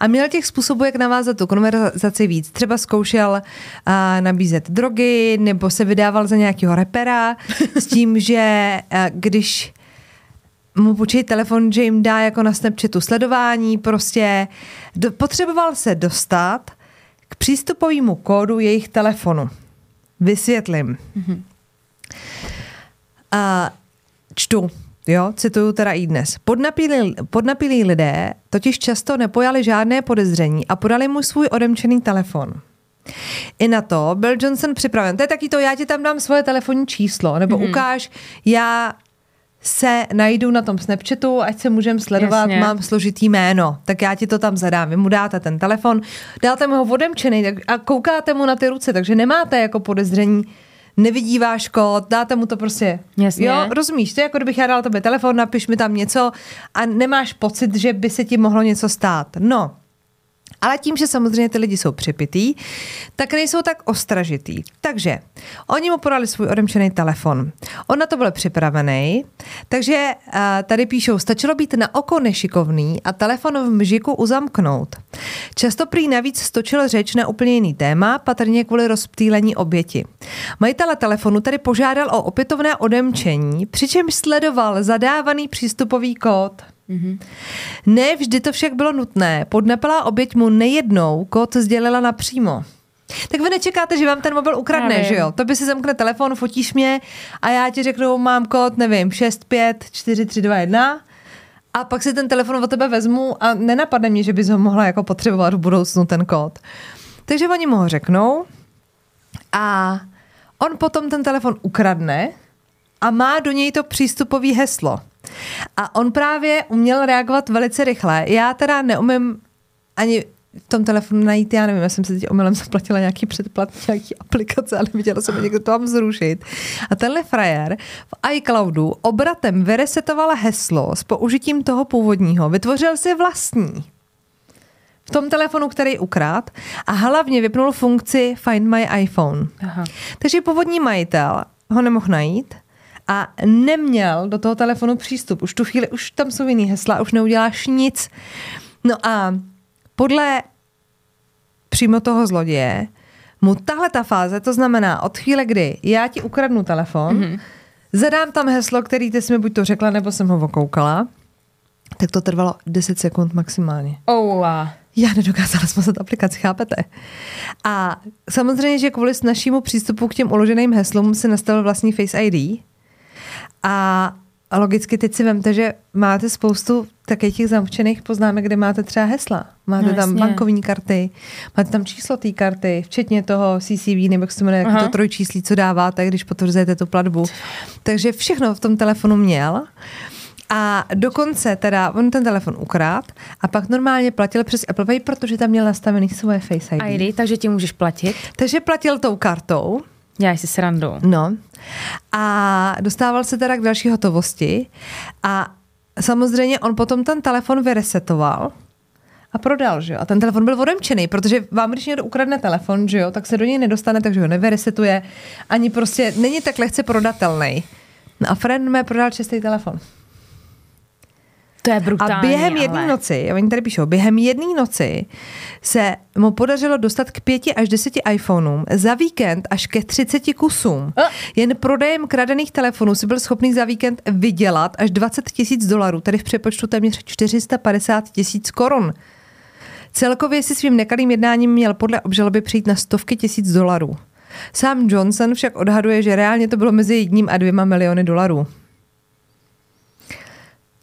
A měl těch způsobů, jak navázat tu konverzaci víc. Třeba zkoušel uh, nabízet drogy, nebo se vydával za nějakého repera s tím, že uh, když mu počít telefon, že jim dá jako na Snapchatu sledování, prostě do, potřeboval se dostat k přístupovému kódu jejich telefonu. Vysvětlím. Mm-hmm. Uh, čtu. Jo, cituju teda i dnes. Podnapilí, podnapilí lidé totiž často nepojali žádné podezření a podali mu svůj odemčený telefon. I na to byl Johnson připraven. To je taky to, já ti tam dám svoje telefonní číslo, nebo mm-hmm. ukáž, já se najdu na tom Snapchatu, ať se můžeme sledovat, Jasně. mám složitý jméno, tak já ti to tam zadám. Vy mu dáte ten telefon, dáte mu ho odemčený a koukáte mu na ty ruce, takže nemáte jako podezření, nevidí váš kód, dáte mu to prostě. Jasně. Jo, rozumíš, to je jako kdybych já dal tebe telefon, napiš mi tam něco a nemáš pocit, že by se ti mohlo něco stát. No, ale tím, že samozřejmě ty lidi jsou připitý, tak nejsou tak ostražitý. Takže oni mu podali svůj odemčený telefon. On na to byl připravený, takže uh, tady píšou, stačilo být na oko nešikovný a telefon v mžiku uzamknout. Často prý navíc stočil řeč na úplně jiný téma, patrně kvůli rozptýlení oběti. Majitele telefonu tedy požádal o opětovné odemčení, přičemž sledoval zadávaný přístupový kód. Mm-hmm. Ne vždy to však bylo nutné. Podnapilá oběť mu nejednou kód sdělila napřímo. Tak vy nečekáte, že vám ten mobil ukradne, že jo? To by si zamkne telefon, fotíš mě a já ti řeknu, mám kód, nevím, 654321 a pak si ten telefon od tebe vezmu a nenapadne mě, že bys ho mohla jako potřebovat v budoucnu ten kód. Takže oni mu ho řeknou a on potom ten telefon ukradne a má do něj to přístupový heslo. A on právě uměl reagovat velice rychle. Já teda neumím ani v tom telefonu najít, já nevím, já jsem si teď omylem zaplatila nějaký předplat, nějaký aplikace, ale viděla jsem, někdo to mám zrušit. A tenhle frajer v iCloudu obratem vyresetoval heslo s použitím toho původního, vytvořil si vlastní v tom telefonu, který ukrát a hlavně vypnul funkci Find My iPhone. Aha. Takže původní majitel ho nemohl najít, a neměl do toho telefonu přístup. Už tu chvíli, už tam jsou jiný hesla, už neuděláš nic. No a podle přímo toho zloděje mu tahle ta fáze, to znamená od chvíle, kdy já ti ukradnu telefon, mm-hmm. zadám tam heslo, který ty jsi mi buď to řekla, nebo jsem ho okoukala, tak to trvalo 10 sekund maximálně. Oh, wow. Já nedokázala smazat aplikaci, chápete? A samozřejmě, že kvůli našímu přístupu k těm uloženým heslům se nastavil vlastní Face ID, a logicky teď si vemte, že máte spoustu takových těch zamčených poznámek, kde máte třeba hesla. Máte no, tam bankovní karty, máte tam číslo té karty, včetně toho CCV, nebo jak se jmenuje, to trojčíslí, co dáváte, když potvrzujete tu platbu. Takže všechno v tom telefonu měl. A dokonce teda on ten telefon ukrát a pak normálně platil přes Apple Pay, protože tam měl nastavený svoje Face ID. ID, takže ti můžeš platit. Takže platil tou kartou. Já si srandu. No. A dostával se teda k další hotovosti a samozřejmě on potom ten telefon vyresetoval a prodal, že jo. A ten telefon byl odemčený, protože vám, když někdo ukradne telefon, že jo, tak se do něj nedostane, takže ho nevyresetuje, ani prostě není tak lehce prodatelný. No a friend mě prodal čistý telefon. To je brutální, A během jedné ale... noci, oni tady píšou, během jedné noci se mu podařilo dostat k pěti až deseti iPhoneům za víkend až ke 30 kusům. A? Jen prodejem kradených telefonů si byl schopný za víkend vydělat až 20 tisíc dolarů, tedy v přepočtu téměř 450 tisíc korun. Celkově si svým nekalým jednáním měl podle obžaloby přijít na stovky tisíc dolarů. Sám Johnson však odhaduje, že reálně to bylo mezi jedním a dvěma miliony dolarů.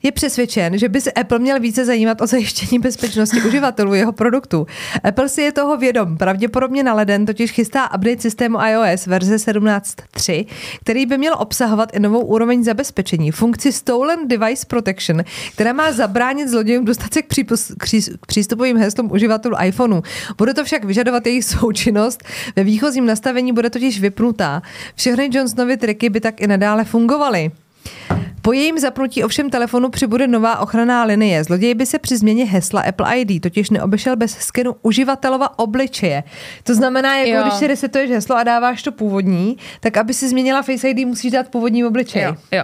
Je přesvědčen, že by se Apple měl více zajímat o zajištění bezpečnosti uživatelů jeho produktu. Apple si je toho vědom. Pravděpodobně na leden totiž chystá update systému iOS verze 17.3, který by měl obsahovat i novou úroveň zabezpečení, funkci Stolen Device Protection, která má zabránit zlodějům dostat se k, přípus, k, pří, k přístupovým heslům uživatelů iPhoneu. Bude to však vyžadovat jejich součinnost. Ve výchozím nastavení bude totiž vypnutá. Všechny Johnsonovy triky by tak i nadále fungovaly. Po jejím zapnutí ovšem telefonu přibude nová ochranná linie. Zloděj by se při změně hesla Apple ID totiž neobešel bez skenu uživatelova obličeje. To znamená, jako Jo. když si resetuješ heslo a dáváš to původní, tak aby si změnila Face ID, musíš dát původní obličej. Jo, jo.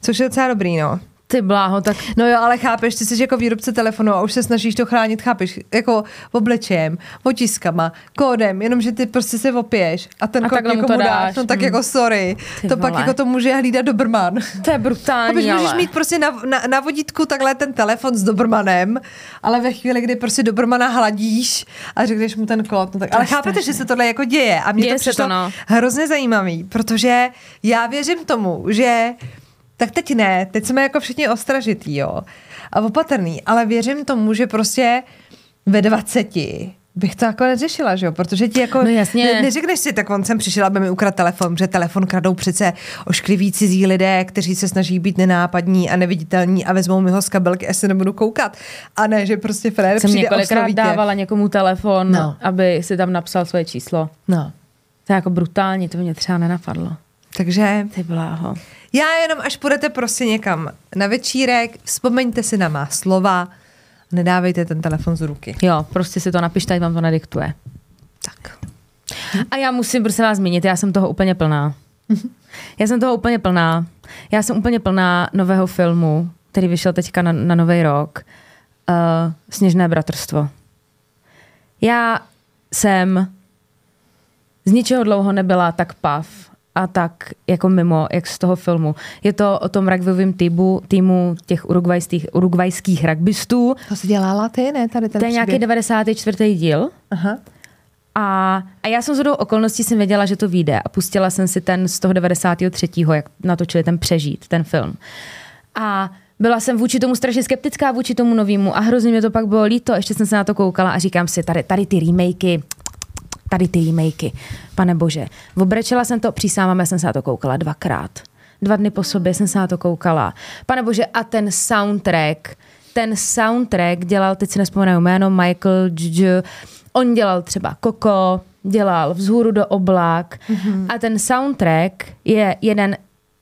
Což je docela dobrý, no. Ty bláho, tak No jo, ale chápeš, ty jsi jako výrobce telefonu a už se snažíš to chránit, chápeš, jako obličejem, otiskama, kódem, jenomže ty prostě se opiješ a ten A kód někomu to dáš, dáš. no tak Hmm. jako sorry, Ty to pak vole. jako to může hlídat Doberman. to je brutální, Chápeš, můžeš ale. mít prostě na, na, na vodítku takhle ten telefon s Dobermanem, ale ve chvíli, kdy prostě Dobermana hladíš a řekneš mu ten kód, no tak, To ale chápete, strašný. že se tohle jako děje a mě Děje to se to, přišlo no. hrozně zajímavý, protože já věřím tomu, že tak teď ne, teď jsme jako všichni ostražitý, jo, a opatrný, ale věřím tomu, že prostě ve 20 bych to jako neřešila, že jo, protože ti jako No jasně. Ne, neřekneš si, tak on sem přišel, aby mi ukradl telefon, protože telefon kradou přece oškliví cizí lidé, kteří se snaží být nenápadní a neviditelní a vezmou mi ho z kabelky, až se nebudu koukat. A ne, že prostě frér Jsem přijde několikrát dávala někomu telefon, no. aby si tam napsal svoje číslo. No, To je jako brutální, to mě třeba nenapadlo. takže Ty bláho. Já jenom, až půjdete prostě někam na večírek, vzpomeňte si na má slova, nedávejte ten telefon z ruky. Jo, prostě si to napište, ať vám to nadiktuje. Tak. A já musím prosím vás zmínit, já jsem toho úplně plná. Já jsem toho úplně plná. Já jsem úplně plná nového filmu, který vyšel teďka na, na nový rok. Uh, Sněžné bratrstvo. Já jsem z ničeho dlouho nebyla tak pav a tak jako mimo, jak z toho filmu. Je to o tom rugbyovém týmu, týmu těch urugvajských, urugvajských rugbystů. To si dělala ty, ne? Tady ten To je nějaký příběh. 94. díl. Aha. A, a já jsem z hodou okolností jsem věděla, že to vyjde a pustila jsem si ten z toho 93. jak natočili ten přežít, ten film. A byla jsem vůči tomu strašně skeptická, vůči tomu novému a hrozně mě to pak bylo líto. Ještě jsem se na to koukala a říkám si, tady, tady ty remakey, tady ty remakey, pane bože. Obrečela jsem to, přísámám, já jsem se na to koukala dvakrát. Dva dny po sobě jsem se na to koukala. Pane bože, a ten soundtrack, ten soundtrack dělal, teď si nespomenu jméno, Michael J. On dělal třeba Koko, dělal Vzhůru do oblak mm-hmm. a ten soundtrack je jeden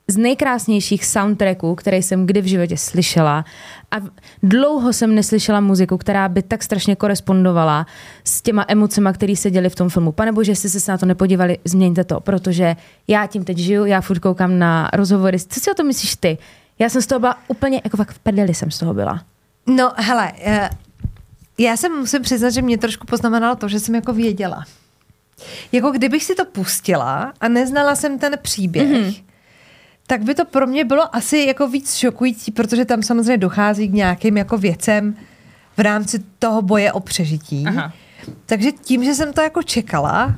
z nejkrásnějších soundtracků, který jsem kdy v životě slyšela. A dlouho jsem neslyšela muziku, která by tak strašně korespondovala s těma emocema, které se děly v tom filmu. Pane bože, jestli jste se na to nepodívali, změňte to, protože já tím teď žiju, já furt koukám na rozhovory. Co si o tom myslíš ty? Já jsem z toho byla úplně, jako fakt v prdeli jsem z toho byla. No, hele, eh, já jsem musím přiznat, že mě trošku poznamenalo to, že jsem jako věděla. Jako kdybych si to pustila a neznala jsem ten příběh, Mhm. mm-hmm. Tak by to pro mě bylo asi jako víc šokující, protože tam samozřejmě dochází k nějakým jako věcem v rámci toho boje o přežití. Aha. Takže tím, že jsem to jako čekala,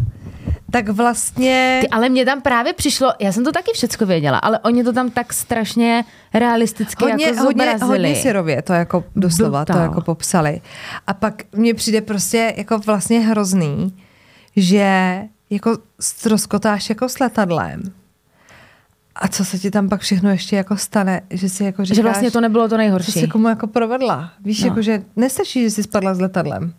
tak vlastně... Ty, ale mě tam právě přišlo, já jsem to taky všecko věděla, ale oni to tam tak strašně realisticky hodně, jako hodně, zobrazili. hodně syrově to jako doslova to jako popsali. A pak mně přijde prostě jako vlastně hrozný, že jako stroskotáš jako s letadlem. A co se ti tam pak všechno ještě jako stane, že si jako říkáš, že vlastně to nebylo to nejhorší. jsi komu jako provedla. Víš, No. jako že nestačí, že jsi spadla s letadlem.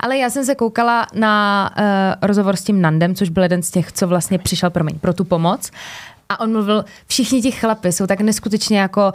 Ale já jsem se koukala na uh, rozhovor s tím Nandem, což byl jeden z těch, co vlastně přišel, promiň, pro tu pomoc. A on mluvil, všichni ti chlapi jsou tak neskutečně jako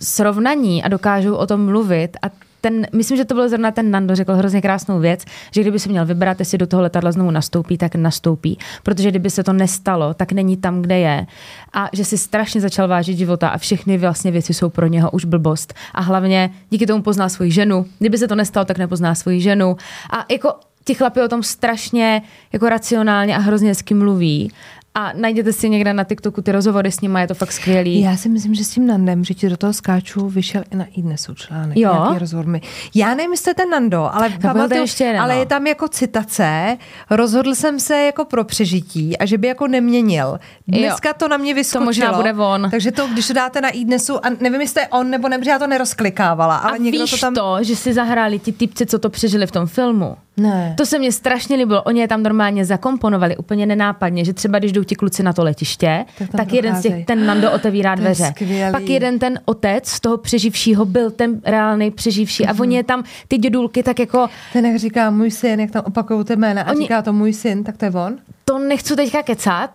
srovnaní a dokážou o tom mluvit a ten, myslím, že to byl zrovna ten Nando, řekl hrozně krásnou věc, že kdyby se měl vybrat, jestli do toho letadla znovu nastoupí, tak nastoupí. Protože kdyby se to nestalo, tak není tam, kde je. A že si strašně začal vážit života a všechny vlastně věci jsou pro něho už blbost. A hlavně díky tomu pozná svoji ženu. Kdyby se to nestalo, tak nepozná svoji ženu. A jako ti chlapi o tom strašně jako racionálně a hrozně hezky mluví. A najděte si někde na TikToku ty rozhovory s nimi, je to fakt skvělý. Já si myslím, že s tím Nandem, že ti do toho skáču, vyšel i na iDnesu článek. Jo? Nějaký rozhovor mi. Já nevím, jestli to je ten Nando, ale, pamatuju, ještě jeden, ale no. je tam jako citace. Rozhodl jsem se jako pro přežití a že by jako neměnil. Dneska Jo. to na mě vyskočilo. možná bude on. Takže to, když to dáte na iDnesu, a nevím, jestli to je on nebo ne, já to nerozklikávala, ale a někdo víš to tam... to, že si zahráli ti typci, co to přežili v tom filmu? Ne. To se mně strašně líbilo. Oni je tam normálně zakomponovali úplně nenápadně, že třeba když jdou ti kluci na to letiště, Tak tak, jeden z těch, ten Nando otevírá dveře. Pak jeden ten otec z toho přeživšího byl ten reálný přeživší a oni je tam, ty dědulky, tak jako, Ten, jak říká můj syn, jak tam opakují ty jména a Oni- říká to můj syn, tak to je on? to nechci teďka kecat,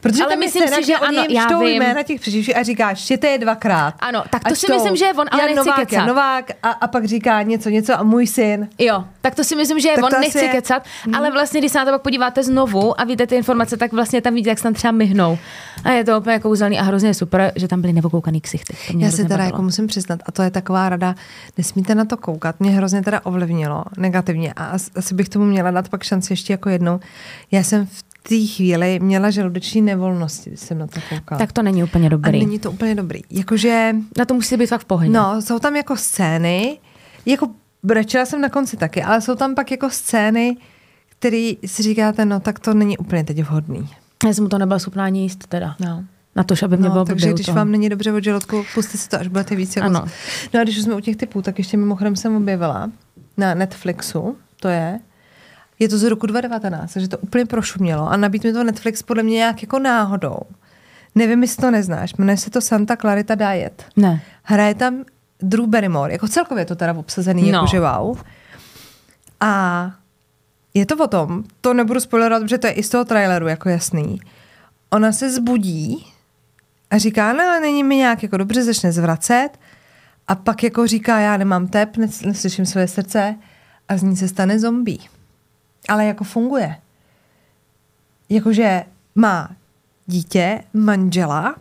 Protože Ale tam je myslím scéna, si, že oni ano, já vím. jména těch přeživších a říká, štěte je dvakrát. Ano, tak to A si čtou myslím, že je on, ale Jan nechci Novák, Jan kecat. Novák a, a pak říká něco, něco a můj syn. Jo, tak to si myslím, že Tak on to nechci je. kecat, ale vlastně, když se na to pak podíváte znovu a víte ty informace, tak vlastně tam vidíte, jak se tam třeba myhnou. A je to úplně kouzelný a hrozně super, že tam byly nevokoukaný ksichty. To Já si hrozně teda bavilo. jako musím přiznat, a to je taková rada, nesmíte na to koukat. Mě hrozně teda ovlivnilo negativně a as- asi bych tomu měla dát pak šanci ještě jako jednou. Já jsem v té chvíli měla žaludeční nevolnosti, když jsem na to koukala. Tak to není úplně a dobrý. není to úplně dobrý. Jakože Na to musí být fakt v pohodě. No, jsou tam jako scény, jako brečela jsem na konci taky, ale jsou tam pak jako scény, které si říkáte, no tak to není úplně teď vhodný. Já jsem mu to nebyla schopná ani jíst teda. No. Na to, aby mě bylo No, takže blbě u když toho. vám není dobře od žaludku, puste si to, až budete víc jako... Ano. No a když už jsme u těch typů, tak ještě mimochodem jsem objevila na Netflixu, to je, je to z roku 2019, takže to úplně prošumělo a nabít mi to Netflix podle mě nějak jako náhodou. Nevím, jestli to neznáš, jmenuje se to Santa Clarita Diet. Ne. Hraje tam Drew Barrymore, jako celkově je to teda obsazený, No. no. jakože wow. A je to o tom, to nebudu spoilerovat, protože to je i z toho traileru jako jasný. Ona se zbudí a říká, no ale není mi nějak jako dobře, začne zvracet a pak jako říká, já nemám tep, nes- neslyším své srdce a z ní se stane zombie. Ale jako funguje. Jakože má dítě, manžela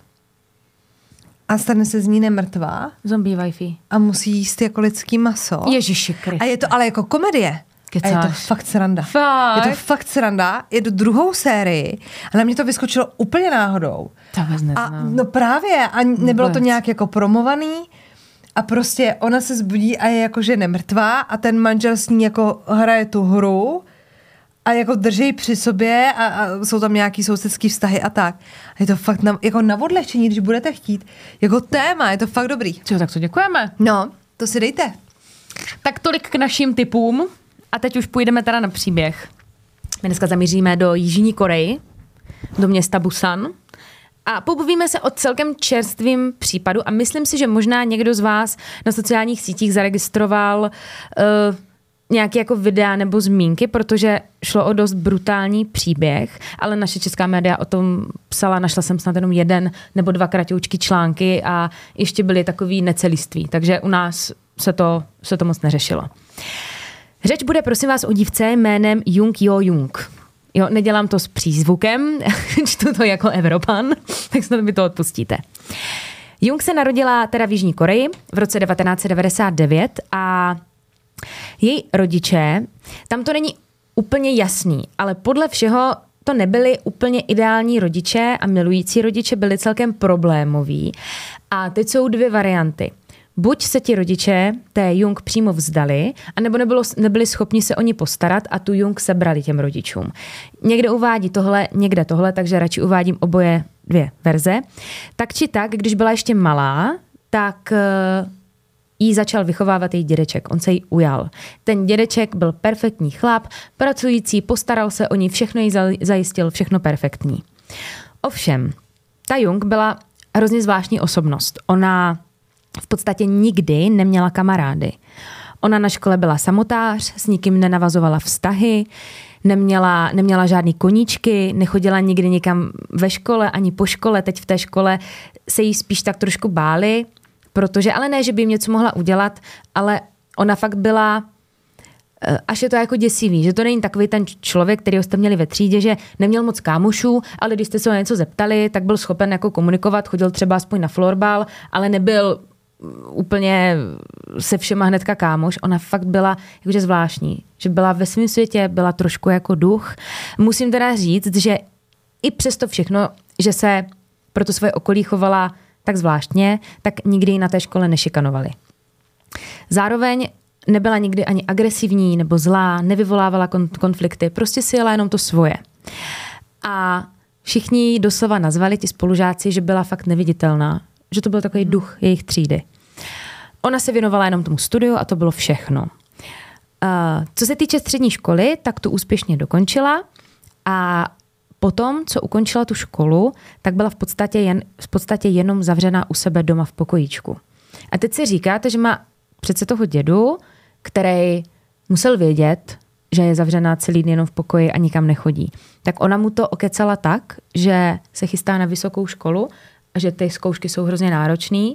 a stane se z ní nemrtvá Zombie Wi-Fi. a musí jíst jako lidský maso. Ježiši Kriste. A je to ale jako komedie. A je to Kecáš. fakt sranda. Fakt? Je to fakt sranda. Je to druhou sérii. A na mě to vyskočilo úplně náhodou. To A no právě. A nebylo to nějak jako promovaný. A prostě ona se zbudí a je jako, že nemrtvá a ten manžel s ní jako hraje tu hru a jako drží při sobě a, a jsou tam nějaký sousedský vztahy a tak. A je to fakt na, jako na odlehčení, když budete chtít. Jako téma, je to fakt dobrý. Co, tak to děkujeme. No, to si dejte. Tak tolik k našim typům. A teď už půjdeme teda na příběh. My dneska zamíříme do Jižní Koreji, do města Busan. A pobavíme se o celkem čerstvým případu a myslím si, že možná někdo z vás na sociálních sítích zaregistroval uh, nějaký jako videa nebo zmínky, protože šlo o dost brutální příběh, ale naše česká média o tom psala, našla jsem snad jenom jeden nebo dva kratoučky články a ještě byly takový neceliství, takže u nás se to, se to moc neřešilo. Řeč bude prosím vás o dívce jménem Jung Jo Jung. Jo, nedělám to s přízvukem, čtu to jako Evropan, tak snad mi to odpustíte. Jung se narodila teda v Jižní Koreji v roce 1999 a její rodiče, tam to není úplně jasný, ale podle všeho to nebyli úplně ideální rodiče a milující rodiče byli celkem problémoví. A teď jsou dvě varianty. Buď se ti rodiče té Jung přímo vzdali, anebo nebylo, nebyli schopni se o ní postarat a tu Jung sebrali těm rodičům. Někde uvádí tohle, někde tohle, takže radši uvádím oboje dvě verze. Tak či tak, když byla ještě malá, tak eh, jí začal vychovávat její dědeček. On se jí ujal. Ten dědeček byl perfektní chlap, pracující, postaral se o ní, všechno jí za- zajistil, všechno perfektní. Ovšem, ta Jung byla hrozně zvláštní osobnost. Ona v podstatě nikdy neměla kamarády. Ona na škole byla samotář, s nikým nenavazovala vztahy, neměla, neměla žádný koníčky, nechodila nikdy nikam ve škole, ani po škole. Teď v té škole se jí spíš tak trošku báli, protože, ale ne, že by jim něco mohla udělat, ale ona fakt byla eh, až je to jako děsivý, že to není takový ten člověk, který jste měli ve třídě, že neměl moc kámošů, ale když jste se o něco zeptali, tak byl schopen jako komunikovat, chodil třeba aspoň na florbal, ale nebyl mm, úplně se všema hnedka kámoš. Ona fakt byla jakože zvláštní, že byla ve svém světě, byla trošku jako duch. Musím teda říct, že i přesto všechno, že se pro to svoje okolí chovala tak zvláštně, tak nikdy ji na té škole nešikanovali. Zároveň nebyla nikdy ani agresivní nebo zlá, nevyvolávala konflikty, prostě si jela jenom to svoje. A všichni doslova nazvali ti spolužáci, že byla fakt neviditelná, že to byl takový duch jejich třídy. Ona se věnovala jenom tomu studiu a to bylo všechno. Uh, co se týče střední školy, tak tu úspěšně dokončila a potom, co ukončila tu školu, tak byla v podstatě, jen, v podstatě jenom zavřená u sebe doma v pokojíčku. A teď si říkáte, že má přece toho dědu, který musel vědět, že je zavřená celý den jenom v pokoji a nikam nechodí. Tak ona mu to okecala tak, že se chystá na vysokou školu a že ty zkoušky jsou hrozně náročné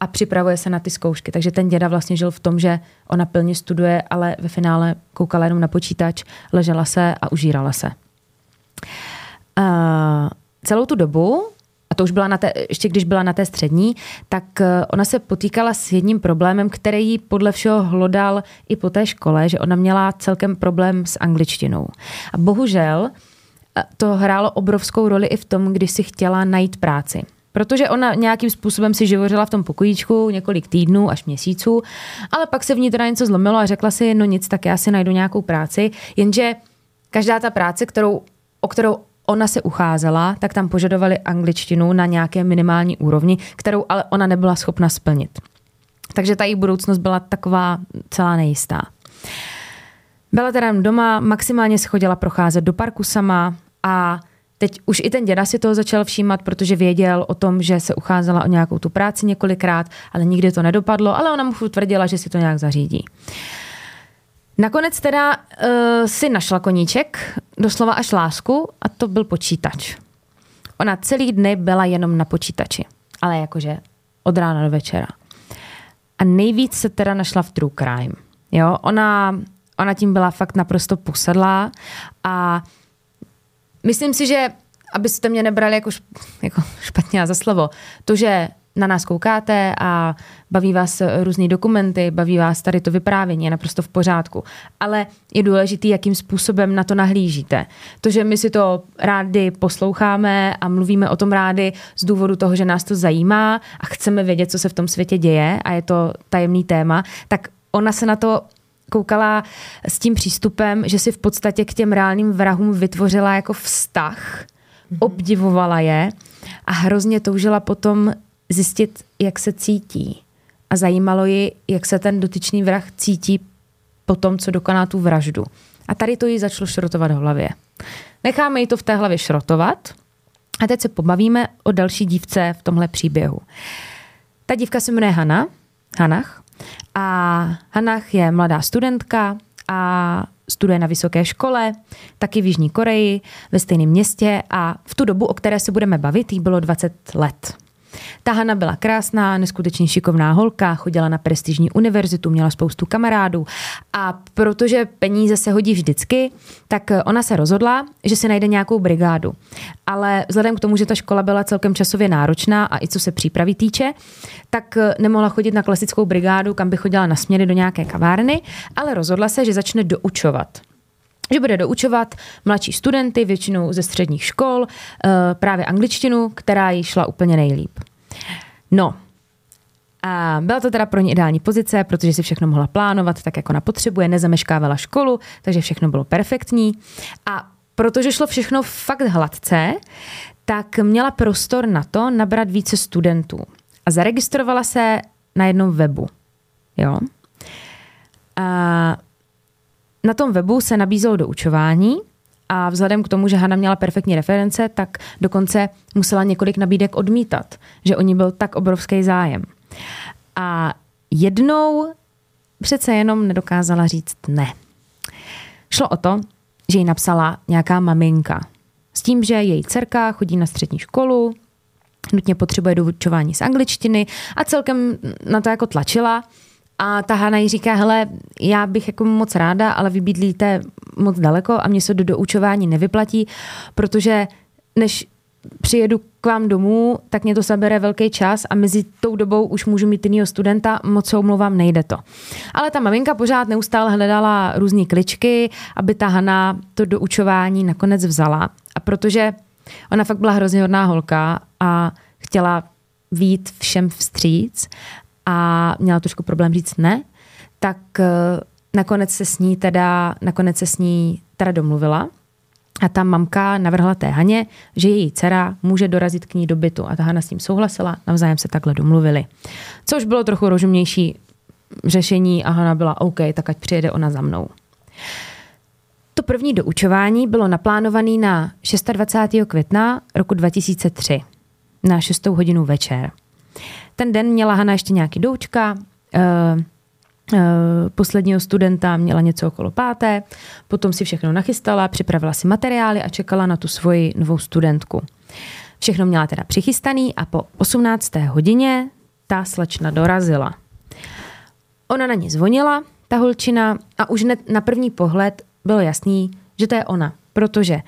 a připravuje se na ty zkoušky. Takže ten děda vlastně žil v tom, že ona plně studuje, ale ve finále koukala jenom na počítač, ležela se a užírala se. Celou tu dobu a to už byla na té, ještě když byla na té střední, tak eh, ona se potýkala s jedním problémem, který jí podle všeho hlodal i po té škole, že ona měla celkem problém s angličtinou. A bohužel eh, to hrálo obrovskou roli i v tom, když si chtěla najít práci. Protože ona nějakým způsobem si živořila v tom pokojíčku několik týdnů až měsíců, ale pak se v ní teda něco zlomilo a řekla si, no nic, tak já si najdu nějakou práci, jenže každá ta práce, kterou, o kterou ona se ucházela, tak tam požadovali angličtinu na nějaké minimální úrovni, kterou ale ona nebyla schopna splnit. Takže ta její budoucnost byla taková celá nejistá. Byla teda doma, maximálně se chodila procházet do parku sama a teď už i ten děda si toho začal všímat, protože věděl o tom, že se ucházela o nějakou tu práci několikrát, ale nikdy to nedopadlo, ale ona mu tvrdila, že si to nějak zařídí. Nakonec teda uh, si našla koníček, doslova až lásku, a to byl počítač. Ona celý dny byla jenom na počítači, ale jakože od rána do večera. A nejvíc se teda našla v True Crime. Jo, ona, ona tím byla fakt naprosto posedlá a myslím si, že abyste mě nebrali jako, jako špatně za slovo, to, že na nás koukáte a baví vás různé dokumenty, baví vás tady to vyprávění, je naprosto v pořádku. Ale je důležité, jakým způsobem na to nahlížíte. To, že my si to rádi posloucháme a mluvíme o tom rádi z důvodu toho, že nás to zajímá a chceme vědět, co se v tom světě děje a je to tajemný téma, tak ona se na to koukala s tím přístupem, že si v podstatě k těm reálným vrahům vytvořila jako vztah, mm-hmm. obdivovala je a hrozně toužila potom zjistit, jak se cítí. A zajímalo ji, jak se ten dotyčný vrah cítí po tom, co dokoná tu vraždu. A tady to jí začalo šrotovat v hlavě. Necháme ji to v té hlavě šrotovat a teď se pobavíme o další dívce v tomhle příběhu. Ta dívka se jmenuje Hana, Hanach. A Hanach je mladá studentka a studuje na vysoké škole, taky v Jižní Koreji, ve stejném městě a v tu dobu, o které se budeme bavit, jí bylo 20 let. Ta Hana byla krásná, neskutečně šikovná holka, chodila na prestižní univerzitu, měla spoustu kamarádů a protože peníze se hodí vždycky, tak ona se rozhodla, že si najde nějakou brigádu. Ale vzhledem k tomu, že ta škola byla celkem časově náročná a i co se přípravy týče, tak nemohla chodit na klasickou brigádu, kam by chodila na směry do nějaké kavárny, ale rozhodla se, že začne doučovat že bude doučovat mladší studenty, většinou ze středních škol, eh, právě angličtinu, která jí šla úplně nejlíp. No, a byla to teda pro ní ideální pozice, protože si všechno mohla plánovat tak, jako ona potřebuje, nezameškávala školu, takže všechno bylo perfektní. A protože šlo všechno fakt hladce, tak měla prostor na to nabrat více studentů. A zaregistrovala se na jednom webu. Jo. A na tom webu se nabízelo doučování a vzhledem k tomu, že Hana měla perfektní reference, tak dokonce musela několik nabídek odmítat, že o ní byl tak obrovský zájem. A jednou přece jenom nedokázala říct ne. Šlo o to, že jí napsala nějaká maminka. S tím, že její dcerka chodí na střední školu, nutně potřebuje doučování z angličtiny a celkem na to jako tlačila, a ta Hana jí říká, hele, já bych jako moc ráda, ale vy bydlíte moc daleko a mě se do doučování nevyplatí, protože než přijedu k vám domů, tak mě to zabere velký čas a mezi tou dobou už můžu mít jinýho studenta, moc se omlouvám, nejde to. Ale ta maminka pořád neustále hledala různé kličky, aby ta Hana to doučování nakonec vzala. A protože Ona fakt byla hrozně hodná holka a chtěla výjít všem vstříc a měla trošku problém říct ne, tak uh, nakonec se s ní teda, nakonec se s ní teda domluvila a ta mamka navrhla té Haně, že její dcera může dorazit k ní do bytu a ta Hana s tím souhlasila, navzájem se takhle domluvili. Což bylo trochu rozumnější řešení a Hana byla OK, tak ať přijede ona za mnou. To první doučování bylo naplánované na 26. května roku 2003 na 6 hodinu večer. Ten den měla Hana ještě nějaký doučka, uh, posledního studenta měla něco okolo páté, potom si všechno nachystala, připravila si materiály a čekala na tu svoji novou studentku. Všechno měla teda přichystaný a po 18. hodině ta slečna dorazila. Ona na ní zvonila, ta holčina, a už na první pohled bylo jasný, že to je ona, protože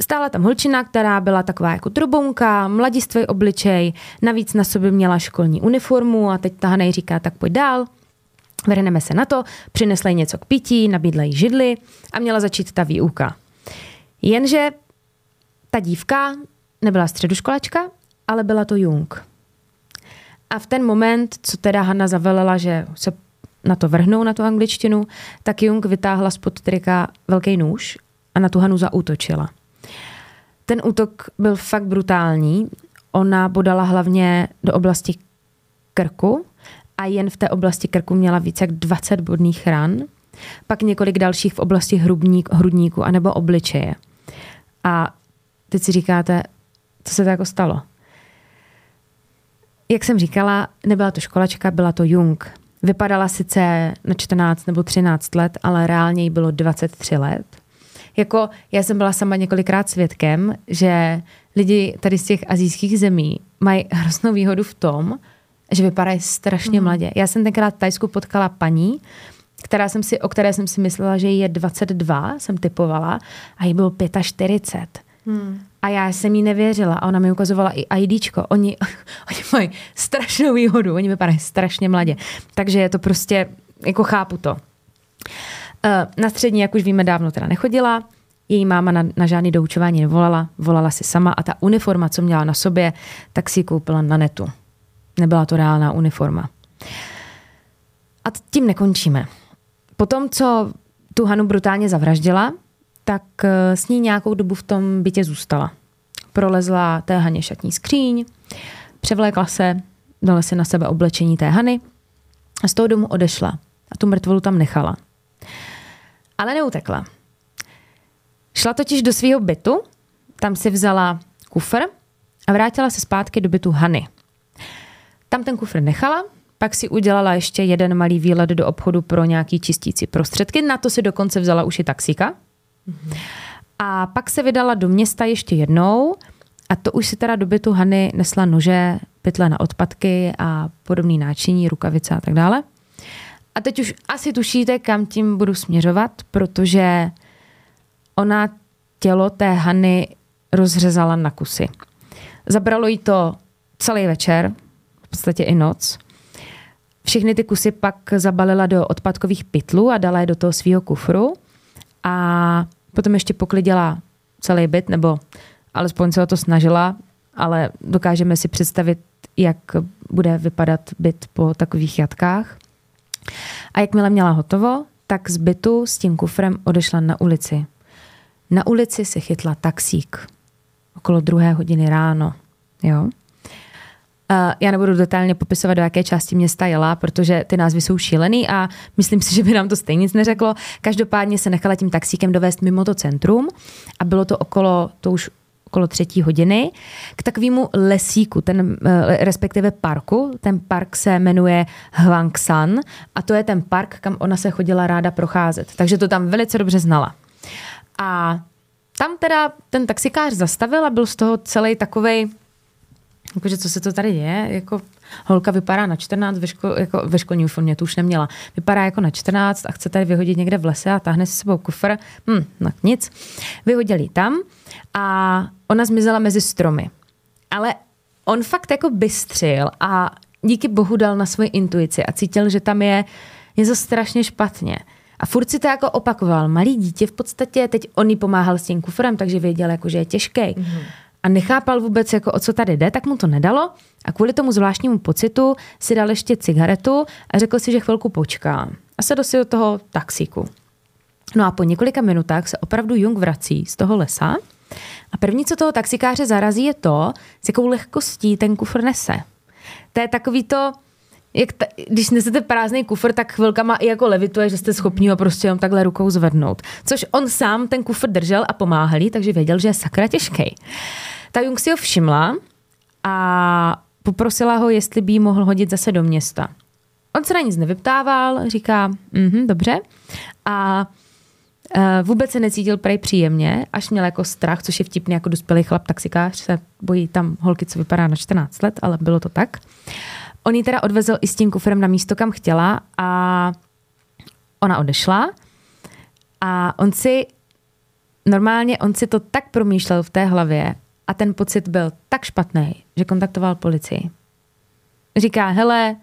Stála tam holčina, která byla taková jako trubonka, mladistvý obličej, navíc na sobě měla školní uniformu a teď ta Hanej říká, tak pojď dál. Vrhneme se na to, přinesla jí něco k pití, nabídla jí židli a měla začít ta výuka. Jenže ta dívka nebyla středoškolačka, ale byla to Jung. A v ten moment, co teda Hanna zavelela, že se na to vrhnou, na tu angličtinu, tak Jung vytáhla spod trika velký nůž a na tu Hanu zaútočila. Ten útok byl fakt brutální. Ona bodala hlavně do oblasti krku a jen v té oblasti krku měla více jak 20 bodných ran, pak několik dalších v oblasti hrubník, hrudníku anebo obličeje. A teď si říkáte, co se to jako stalo? Jak jsem říkala, nebyla to školačka, byla to Jung. Vypadala sice na 14 nebo 13 let, ale reálně jí bylo 23 let. Jako já jsem byla sama několikrát svědkem, že lidi tady z těch azijských zemí mají hroznou výhodu v tom, že vypadají strašně mm. mladě. Já jsem tenkrát v Tajsku potkala paní, která jsem si, o které jsem si myslela, že je 22, jsem typovala, a jí bylo 45. Hmm. A já jsem jí nevěřila a ona mi ukazovala i IDčko. Oni, oni mají strašnou výhodu, oni vypadají strašně mladě. Takže je to prostě, jako chápu to. Eh, na střední, jak už víme, dávno teda nechodila. Její máma na, na žádný doučování nevolala, volala si sama a ta uniforma, co měla na sobě, tak si ji koupila na netu. Nebyla to reálná uniforma. A tím nekončíme. Potom, co tu Hanu brutálně zavraždila, tak eh, s ní nějakou dobu v tom bytě zůstala. Prolezla té Haně šatní skříň, převlékla se, dala si na sebe oblečení té Hany a z toho domu odešla. A tu mrtvolu tam nechala. Ale neutekla. Šla totiž do svého bytu, tam si vzala kufr a vrátila se zpátky do bytu Hany. Tam ten kufr nechala, pak si udělala ještě jeden malý výlet do obchodu pro nějaký čistící prostředky. Na to si dokonce vzala už i taxíka. A pak se vydala do města ještě jednou a to už si teda do bytu Hany nesla nože, pytle na odpadky a podobný náčiní, rukavice a tak dále. A teď už asi tušíte, kam tím budu směřovat, protože ona tělo té Hany rozřezala na kusy. Zabralo jí to celý večer, v podstatě i noc. Všechny ty kusy pak zabalila do odpadkových pytlů a dala je do toho svého kufru. A potom ještě poklidila celý byt, nebo alespoň se o to snažila, ale dokážeme si představit, jak bude vypadat byt po takových jatkách. A jakmile měla hotovo, tak z bytu s tím kufrem odešla na ulici. Na ulici si chytla taxík. Okolo druhé hodiny ráno. Jo? Já nebudu detailně popisovat, do jaké části města jela, protože ty názvy jsou šílený a myslím si, že by nám to stejně nic neřeklo. Každopádně se nechala tím taxíkem dovést mimo to centrum a bylo to okolo, to už okolo třetí hodiny, k takovému lesíku, ten, eh, respektive parku. Ten park se jmenuje Hwangsan a to je ten park, kam ona se chodila ráda procházet. Takže to tam velice dobře znala. A tam teda ten taxikář zastavil a byl z toho celý takovej Jakože co se to tady děje, jako holka vypadá na 14, ve, ško, jako ve školní uniformě, to už neměla. Vypadá jako na 14 a chce tady vyhodit někde v lese a táhne si sebou kufr. Hm, no nic. Vyhodili tam a ona zmizela mezi stromy. Ale on fakt jako bystřil a díky bohu dal na svoji intuici a cítil, že tam je něco strašně špatně. A furt si to jako opakoval. Malý dítě v podstatě, teď on jí pomáhal s tím kufrem, takže věděl, jako, že je těžký. Mm-hmm. A nechápal vůbec, jako, o co tady jde, tak mu to nedalo. A kvůli tomu zvláštnímu pocitu si dal ještě cigaretu a řekl si, že chvilku počká. A sedl si do toho taxíku. No a po několika minutách se opravdu Jung vrací z toho lesa a první, co toho taxikáře zarazí, je to, s jakou lehkostí ten kufr nese. To je takový to, jak ta, když nesete prázdný kufr, tak chvilkama i jako levituje, že jste schopni ho prostě jenom takhle rukou zvednout. Což on sám ten kufr držel a pomáhal jí, takže věděl, že je sakra těžký. Ta Jung si ho všimla a poprosila ho, jestli by jí mohl hodit zase do města. On se na nic nevyptával, říká, mhm, dobře. A uh, vůbec se necítil prej příjemně, až měl jako strach, což je vtipný jako dospělý chlap taxikář, se bojí tam holky, co vypadá na 14 let, ale bylo to tak. On ji teda odvezl i s tím kufrem na místo, kam chtěla a ona odešla a on si normálně, on si to tak promýšlel v té hlavě a ten pocit byl tak špatný, že kontaktoval policii. Říká, hele,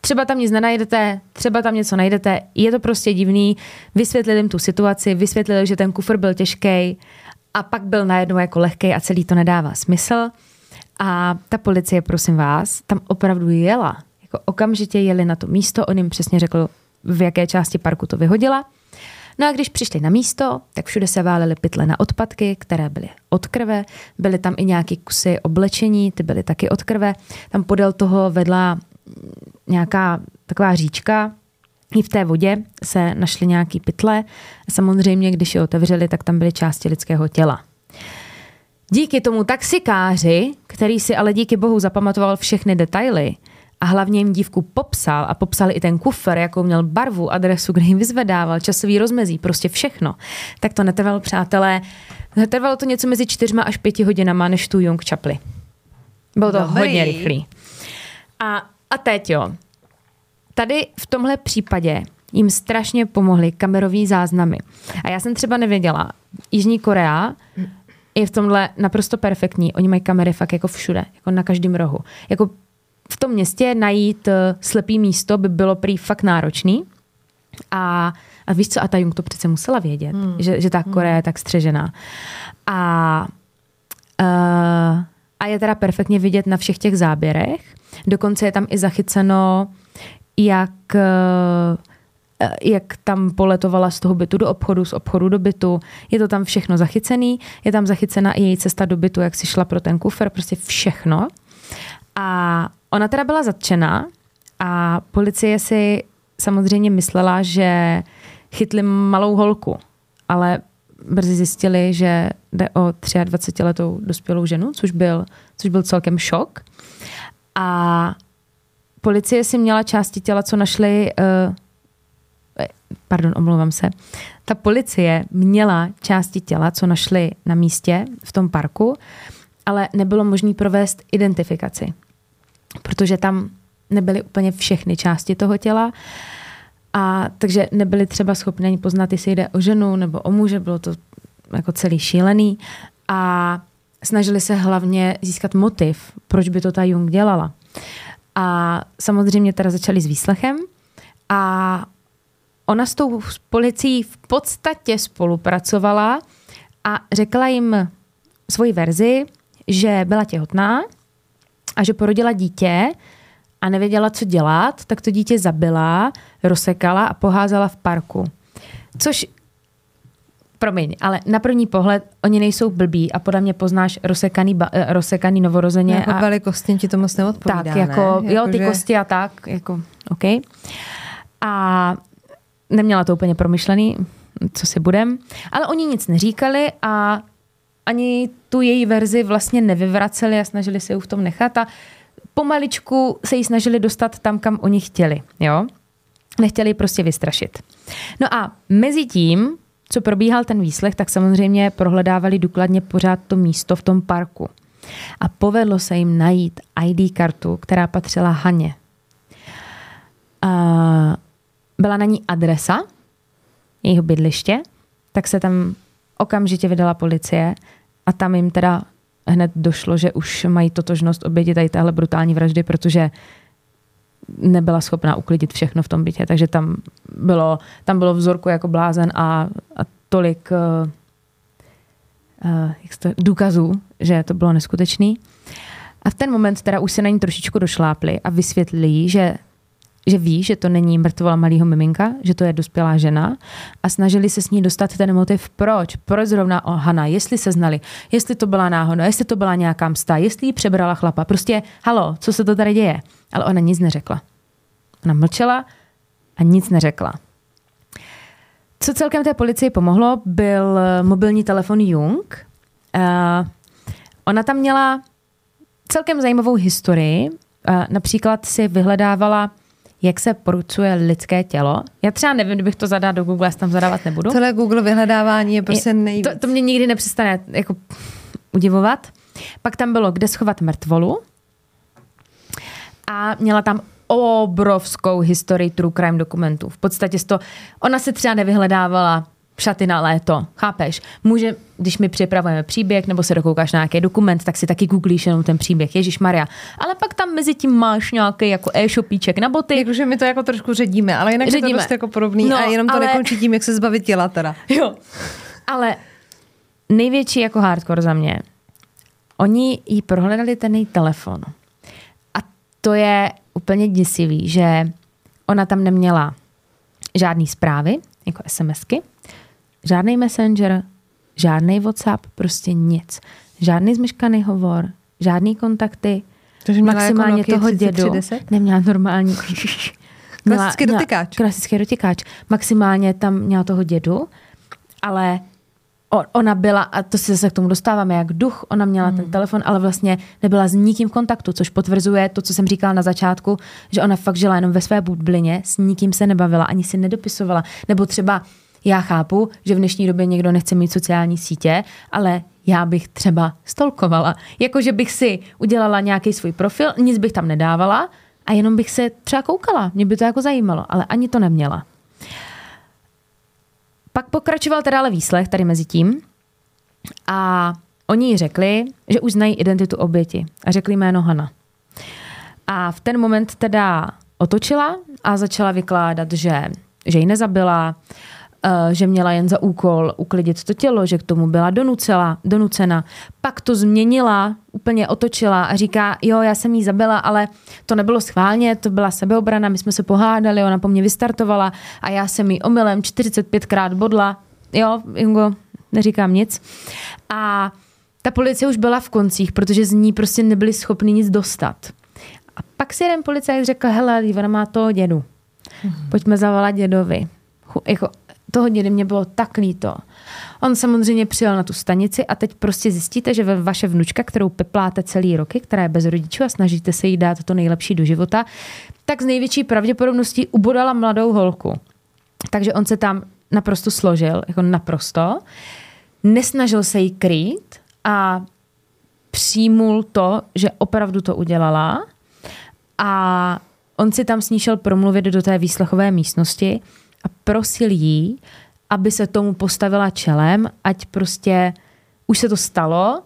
třeba tam nic nenajdete, třeba tam něco najdete, je to prostě divný, vysvětlili jim tu situaci, vysvětlili, že ten kufr byl těžký a pak byl najednou jako lehký a celý to nedává smysl. A ta policie, prosím vás, tam opravdu jela. Jako okamžitě jeli na to místo, on jim přesně řekl, v jaké části parku to vyhodila. No a když přišli na místo, tak všude se válely pytle na odpadky, které byly od krve. Byly tam i nějaké kusy oblečení, ty byly taky od krve. Tam podél toho vedla nějaká taková říčka, i v té vodě se našly nějaké pytle. Samozřejmě, když je otevřeli, tak tam byly části lidského těla. Díky tomu taxikáři, který si ale díky bohu zapamatoval všechny detaily a hlavně jim dívku popsal a popsal i ten kufr, jakou měl barvu, adresu, kde jim vyzvedával, časový rozmezí, prostě všechno, tak to netrvalo, přátelé, netrvalo to něco mezi čtyřma až pěti hodinama, než tu Jung čapli. Bylo to Dobrý. hodně rychlý. A, a teď jo. Tady v tomhle případě jim strašně pomohly kamerové záznamy. A já jsem třeba nevěděla, Jižní Korea je v tomhle naprosto perfektní. Oni mají kamery fakt jako všude, jako na každém rohu. Jako v tom městě najít eh, slepý místo by bylo prý fakt náročný. A, a víš co, a ta Jung to přece musela vědět, hmm. že, že ta Korea je tak střežená. A, uh, a je teda perfektně vidět na všech těch záběrech. Dokonce je tam i zachyceno, jak, uh, jak tam poletovala z toho bytu do obchodu, z obchodu do bytu. Je to tam všechno zachycený. Je tam zachycena i její cesta do bytu, jak si šla pro ten kufr, prostě všechno. A ona teda byla zatčena a policie si samozřejmě myslela, že chytli malou holku, ale brzy zjistili, že jde o 23-letou dospělou ženu, což byl, což byl celkem šok. A policie si měla části těla, co našli, uh, pardon, omlouvám se, ta policie měla části těla, co našli na místě v tom parku, ale nebylo možné provést identifikaci, protože tam nebyly úplně všechny části toho těla. A takže nebyli třeba schopni ani poznat, jestli jde o ženu nebo o muže, bylo to jako celý šílený. A snažili se hlavně získat motiv, proč by to ta Jung dělala. A samozřejmě teda začali s výslechem a ona s tou policií v podstatě spolupracovala a řekla jim svoji verzi, že byla těhotná a že porodila dítě a nevěděla, co dělat, tak to dítě zabila, rozsekala a poházela v parku. Což, promiň, ale na první pohled oni nejsou blbí a podle mě poznáš rozsekaný, ba, eh, rozsekaný novorozeně. Jako a, velikostně ti to moc neodpovídá, tak, jako, ne? jo, ty že- kosti a tak, jako, OK. A neměla to úplně promyšlený, co si budem, ale oni nic neříkali a ani tu její verzi vlastně nevyvraceli a snažili se ji v tom nechat a pomaličku se jí snažili dostat tam, kam oni chtěli, jo. Nechtěli ji prostě vystrašit. No a mezi tím, co probíhal ten výslech, tak samozřejmě prohledávali důkladně pořád to místo v tom parku. A povedlo se jim najít ID kartu, která patřila Haně. A byla na ní adresa jejího bydliště, tak se tam okamžitě vydala policie a tam jim teda hned došlo, že už mají totožnost oběti tady téhle brutální vraždy, protože nebyla schopná uklidit všechno v tom bytě, takže tam bylo, tam bylo vzorku jako blázen a, a tolik uh, uh, to, důkazů, že to bylo neskutečný. A v ten moment teda už se na ní trošičku došlápli a vysvětlili, že že ví, že to není mrtvola malého miminka, že to je dospělá žena a snažili se s ní dostat ten motiv, proč, proč zrovna o Hana, jestli se znali, jestli to byla náhoda, jestli to byla nějaká msta, jestli ji přebrala chlapa, prostě halo, co se to tady děje. Ale ona nic neřekla. Ona mlčela a nic neřekla. Co celkem té policii pomohlo, byl mobilní telefon Jung. Uh, ona tam měla celkem zajímavou historii. Uh, například si vyhledávala jak se porucuje lidské tělo. Já třeba nevím, kdybych to zadala do Google, já tam zadávat nebudu. Tohle Google vyhledávání je prostě nejvíc. To, to mě nikdy nepřestane jako udivovat. Pak tam bylo, kde schovat mrtvolu. A měla tam obrovskou historii true crime dokumentů. V podstatě to, ona se třeba nevyhledávala šaty na léto, chápeš? Může, když my připravujeme příběh nebo se dokoukáš na nějaký dokument, tak si taky googlíš jenom ten příběh, Ježíš Maria. Ale pak tam mezi tím máš nějaký jako e-shopíček na boty. Jakože my to jako trošku ředíme, ale jinak ředíme. je to prostě jako podobný no, a jenom to ale... nekončí tím, jak se zbavit těla teda. Jo, ale největší jako hardcore za mě, oni jí prohledali ten její telefon. A to je úplně děsivý, že ona tam neměla žádný zprávy, jako SMSky, Žádný messenger, žádný WhatsApp, prostě nic. Žádný zmyškaný hovor, žádný kontakty, Takže maximálně jako toho dědu. Neměla normální... Měla, klasický dotykáč. Klasický dotykáč. Maximálně tam měla toho dědu, ale ona byla, a to se zase k tomu dostáváme, jak duch, ona měla hmm. ten telefon, ale vlastně nebyla s nikým v kontaktu, což potvrzuje to, co jsem říkala na začátku, že ona fakt žila jenom ve své bublině, s nikým se nebavila, ani si nedopisovala. Nebo třeba já chápu, že v dnešní době někdo nechce mít sociální sítě, ale já bych třeba stolkovala. Jako, že bych si udělala nějaký svůj profil, nic bych tam nedávala a jenom bych se třeba koukala. Mě by to jako zajímalo, ale ani to neměla. Pak pokračoval teda ale výslech tady mezi tím a oni jí řekli, že už znají identitu oběti a řekli jméno Hana. A v ten moment teda otočila a začala vykládat, že, že ji nezabila, Eh, že měla jen za úkol uklidit to tělo, že k tomu byla donucela, donucena. Pak to změnila, úplně otočila a říká, jo, já jsem jí zabila, ale to nebylo schválně, to byla sebeobrana, my jsme se pohádali, ona po mně vystartovala a já jsem jí omylem 45krát bodla. Jo, Jungo, neříkám nic. A ta policie už byla v koncích, protože z ní prostě nebyli schopni nic dostat. A pak si jeden policajt řekl, hele, ona má to dědu. Mhm. Pojďme zavolat dědovi. Jako, toho dědy mě bylo tak líto. On samozřejmě přijel na tu stanici a teď prostě zjistíte, že vaše vnučka, kterou pepláte celý roky, která je bez rodičů a snažíte se jí dát to nejlepší do života, tak z největší pravděpodobností ubodala mladou holku. Takže on se tam naprosto složil, jako naprosto. Nesnažil se jí krýt a přijmul to, že opravdu to udělala a on si tam s ní šel promluvit do té výslechové místnosti a prosil jí, aby se tomu postavila čelem, ať prostě už se to stalo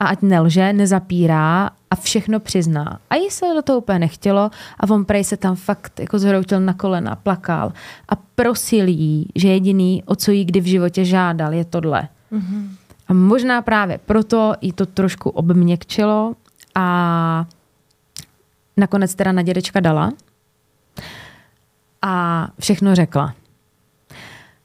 a ať nelže, nezapírá a všechno přizná. A jí se do toho úplně nechtělo a on prej se tam fakt jako zhroutil na kolena, plakal a prosil jí, že jediný, o co jí kdy v životě žádal, je tohle. Mm-hmm. A možná právě proto jí to trošku obměkčilo a nakonec teda na dědečka dala a všechno řekla.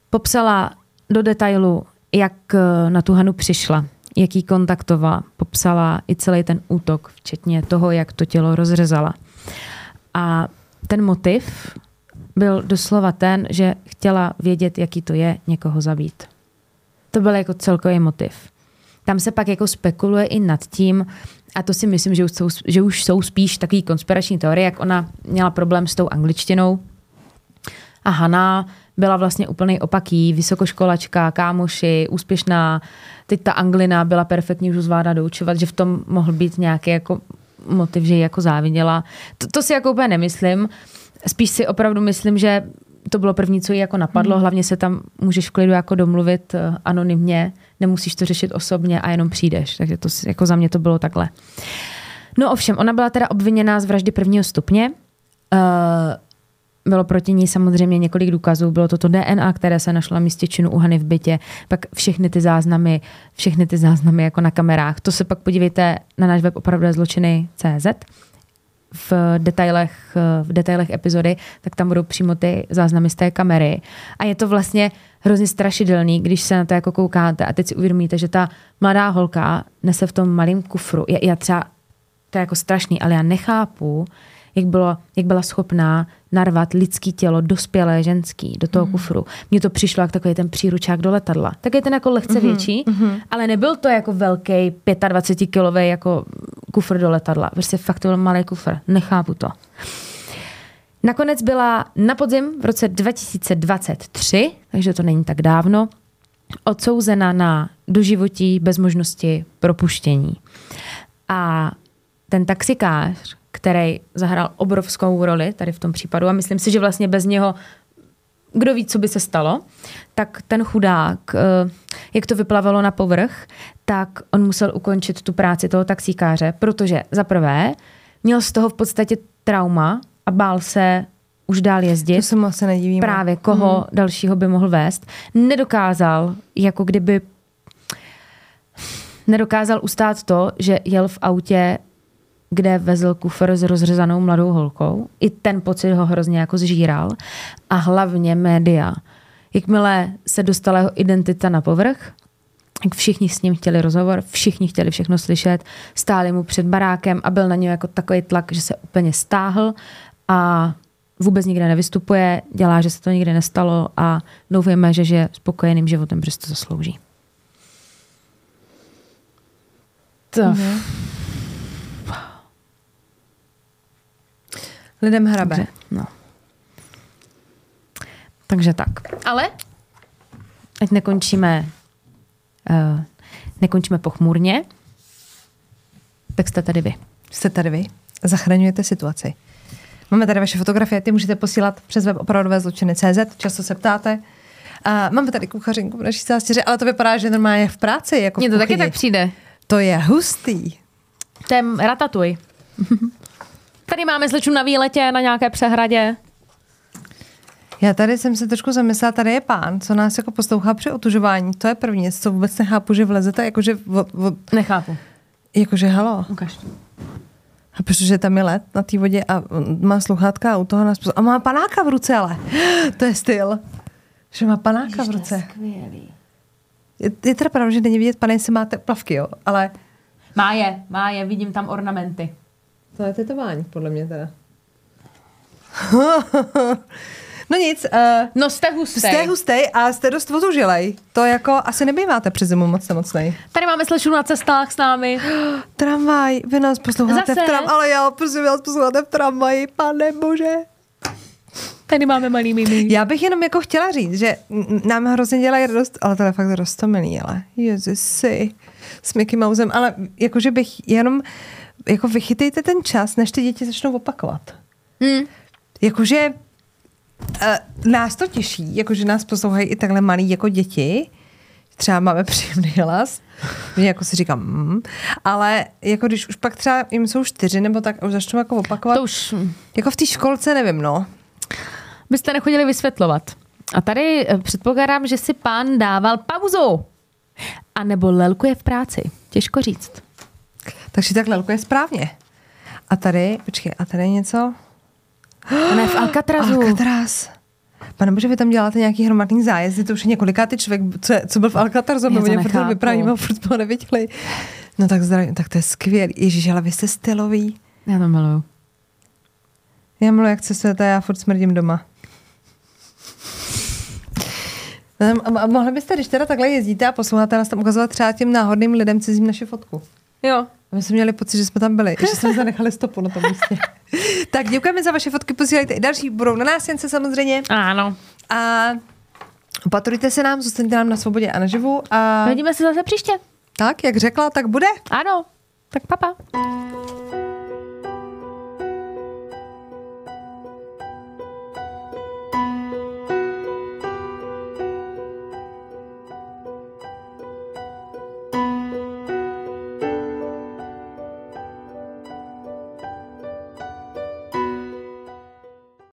Popsala do detailu, jak eh, na tu Hanu přišla, jak ji kontaktovala. Popsala i celý ten útok, včetně toho, jak to tělo rozřezala. A ten motiv byl doslova ten, že chtěla vědět, jaký to je někoho zabít. To byl jako celkový motiv. Tam se pak jako spekuluje i nad tím, a to si myslím, že už jsou, že už jsou spíš takový konspirační teorie, jak ona měla problém s tou angličtinou. A Hana byla vlastně úplný opaký, vysokoškolačka, kámoši, úspěšná. Teď ta anglina byla perfektní, už zvládá doučovat, že v tom mohl být nějaký jako motiv, že ji jako záviděla. To, to si jako úplně nemyslím. Spíš si opravdu myslím, že to bylo první, co jí jako napadlo. Hmm. Hlavně se tam můžeš v klidu jako domluvit uh, anonymně, nemusíš to řešit osobně a jenom přijdeš. Takže to jako za mě to bylo takhle. No ovšem, ona byla teda obviněná z vraždy prvního stupně bylo proti ní samozřejmě několik důkazů. Bylo to to DNA, které se našlo na místě činu u Hany v bytě, pak všechny ty záznamy, všechny ty záznamy jako na kamerách. To se pak podívejte na náš web opravdu zločiny CZ v detailech, v detailech epizody, tak tam budou přímo ty záznamy z té kamery. A je to vlastně hrozně strašidelný, když se na to jako koukáte a teď si uvědomíte, že ta mladá holka nese v tom malém kufru. Já, já třeba, to je jako strašný, ale já nechápu, jak, bylo, jak byla schopná narvat lidský tělo, dospělé ženský, do toho mm. kufru. Mně to přišlo jako takový ten příručák do letadla. Tak je ten jako lehce mm-hmm. větší, mm-hmm. ale nebyl to jako velký 25-kilový jako kufr do letadla. Prostě fakt to byl malý kufr. Nechápu to. Nakonec byla na podzim v roce 2023, takže to není tak dávno, odsouzena na doživotí bez možnosti propuštění. A ten taxikář, který zahrál obrovskou roli tady v tom případu a myslím si, že vlastně bez něho kdo ví, co by se stalo, tak ten chudák, eh, jak to vyplavalo na povrch, tak on musel ukončit tu práci toho taxíkáře, protože za prvé měl z toho v podstatě trauma a bál se už dál jezdit. To se moc se nedivím. Právě koho hmm. dalšího by mohl vést. Nedokázal, jako kdyby nedokázal ustát to, že jel v autě kde vezl kufr s rozřezanou mladou holkou. I ten pocit ho hrozně jako zžíral. A hlavně média. Jakmile se dostala jeho identita na povrch, jak všichni s ním chtěli rozhovor, všichni chtěli všechno slyšet, stáli mu před barákem a byl na něj jako takový tlak, že se úplně stáhl a vůbec nikde nevystupuje, dělá, že se to nikdy nestalo a doufujeme, že žije spokojeným životem, protože to zaslouží. To. Mm-hmm. Lidem hrabe. Takže, no. Takže tak. Ale ať nekončíme, uh, nekončíme pochmurně, tak jste tady vy. Jste tady vy. Zachraňujete situaci. Máme tady vaše fotografie, ty můžete posílat přes web opravdové zločiny CZ, často se ptáte. A máme tady kuchařinku v naší zástěře, ale to vypadá, že normálně v práci. Jako Mně to taky tak přijde. To je hustý. To je ratatuj. Tady máme slečnu na výletě na nějaké přehradě. Já tady jsem se trošku zamyslela, tady je pán, co nás jako poslouchá při otužování. To je první, co vůbec nechápu, že vlezete, jakože... Od, od... Nechápu. Jakože halo. Ukaž. A protože tam je let na té vodě a má sluchátka a u toho nás... A má panáka v ruce, ale. To je styl. Že má panáka Ježiš, v ruce. skvělý. Je, je teda pravda, že není vidět, pane, jestli máte plavky, jo, ale... Má je, má je, vidím tam ornamenty. To je tetování, podle mě teda. no nic. Uh, no jste hustej. Jste hustej a jste dost otužilej. To jako asi nebýváte přes zimu moc nemocnej. Tady máme slečnu na cestách s námi. Tramvaj, vy nás posloucháte Zase? v tram, ale já prosím vás posloucháte v tramvaji, pane bože. Tady máme malý mimi. Já bych jenom jako chtěla říct, že nám hrozně dělají radost, ale to je fakt rostomilý, ale jezusi, s Mickey Mousem, ale jakože bych jenom jako vychytejte ten čas, než ty děti začnou opakovat. Hmm. Jakože uh, nás to těší, jakože nás poslouchají i takhle malí jako děti, třeba máme příjemný hlas, mě jako si říkám, mm, ale jako když už pak třeba jim jsou čtyři nebo tak už začnou jako opakovat. To už. Jako v té školce nevím, no. Byste nechodili vysvětlovat. A tady eh, předpokládám, že si pán dával pauzu. A nebo lelkuje v práci. Těžko říct. Takže tak lelko je správně. A tady, počkej, a tady něco? Ona je v Alcatrazu. Alcatraz. Pane bože, vy tam děláte nějaký hromadný zájezdy, to už je několikátý člověk, co, co byl v Alcatrazu, my mě furt vypravíme, furt jsme neviděli. No tak zdravím, tak to je skvělý. Ježíš, ale vy jste stylový. Já to miluju. Já miluji, jak cestujete, já furt smrdím doma. A mohli byste, když teda takhle jezdíte a posloucháte nás tam ukazovat třeba těm náhodným lidem cizím naše fotku? Jo. A my jsme měli pocit, že jsme tam byli, že jsme zanechali stopu na tom místě. tak děkujeme za vaše fotky, posílejte i další, budou na nás jen se samozřejmě. Ano. A opatrujte se nám, zůstaňte nám na svobodě a naživu. A... Vidíme se zase příště. Tak, jak řekla, tak bude. Ano, tak papa.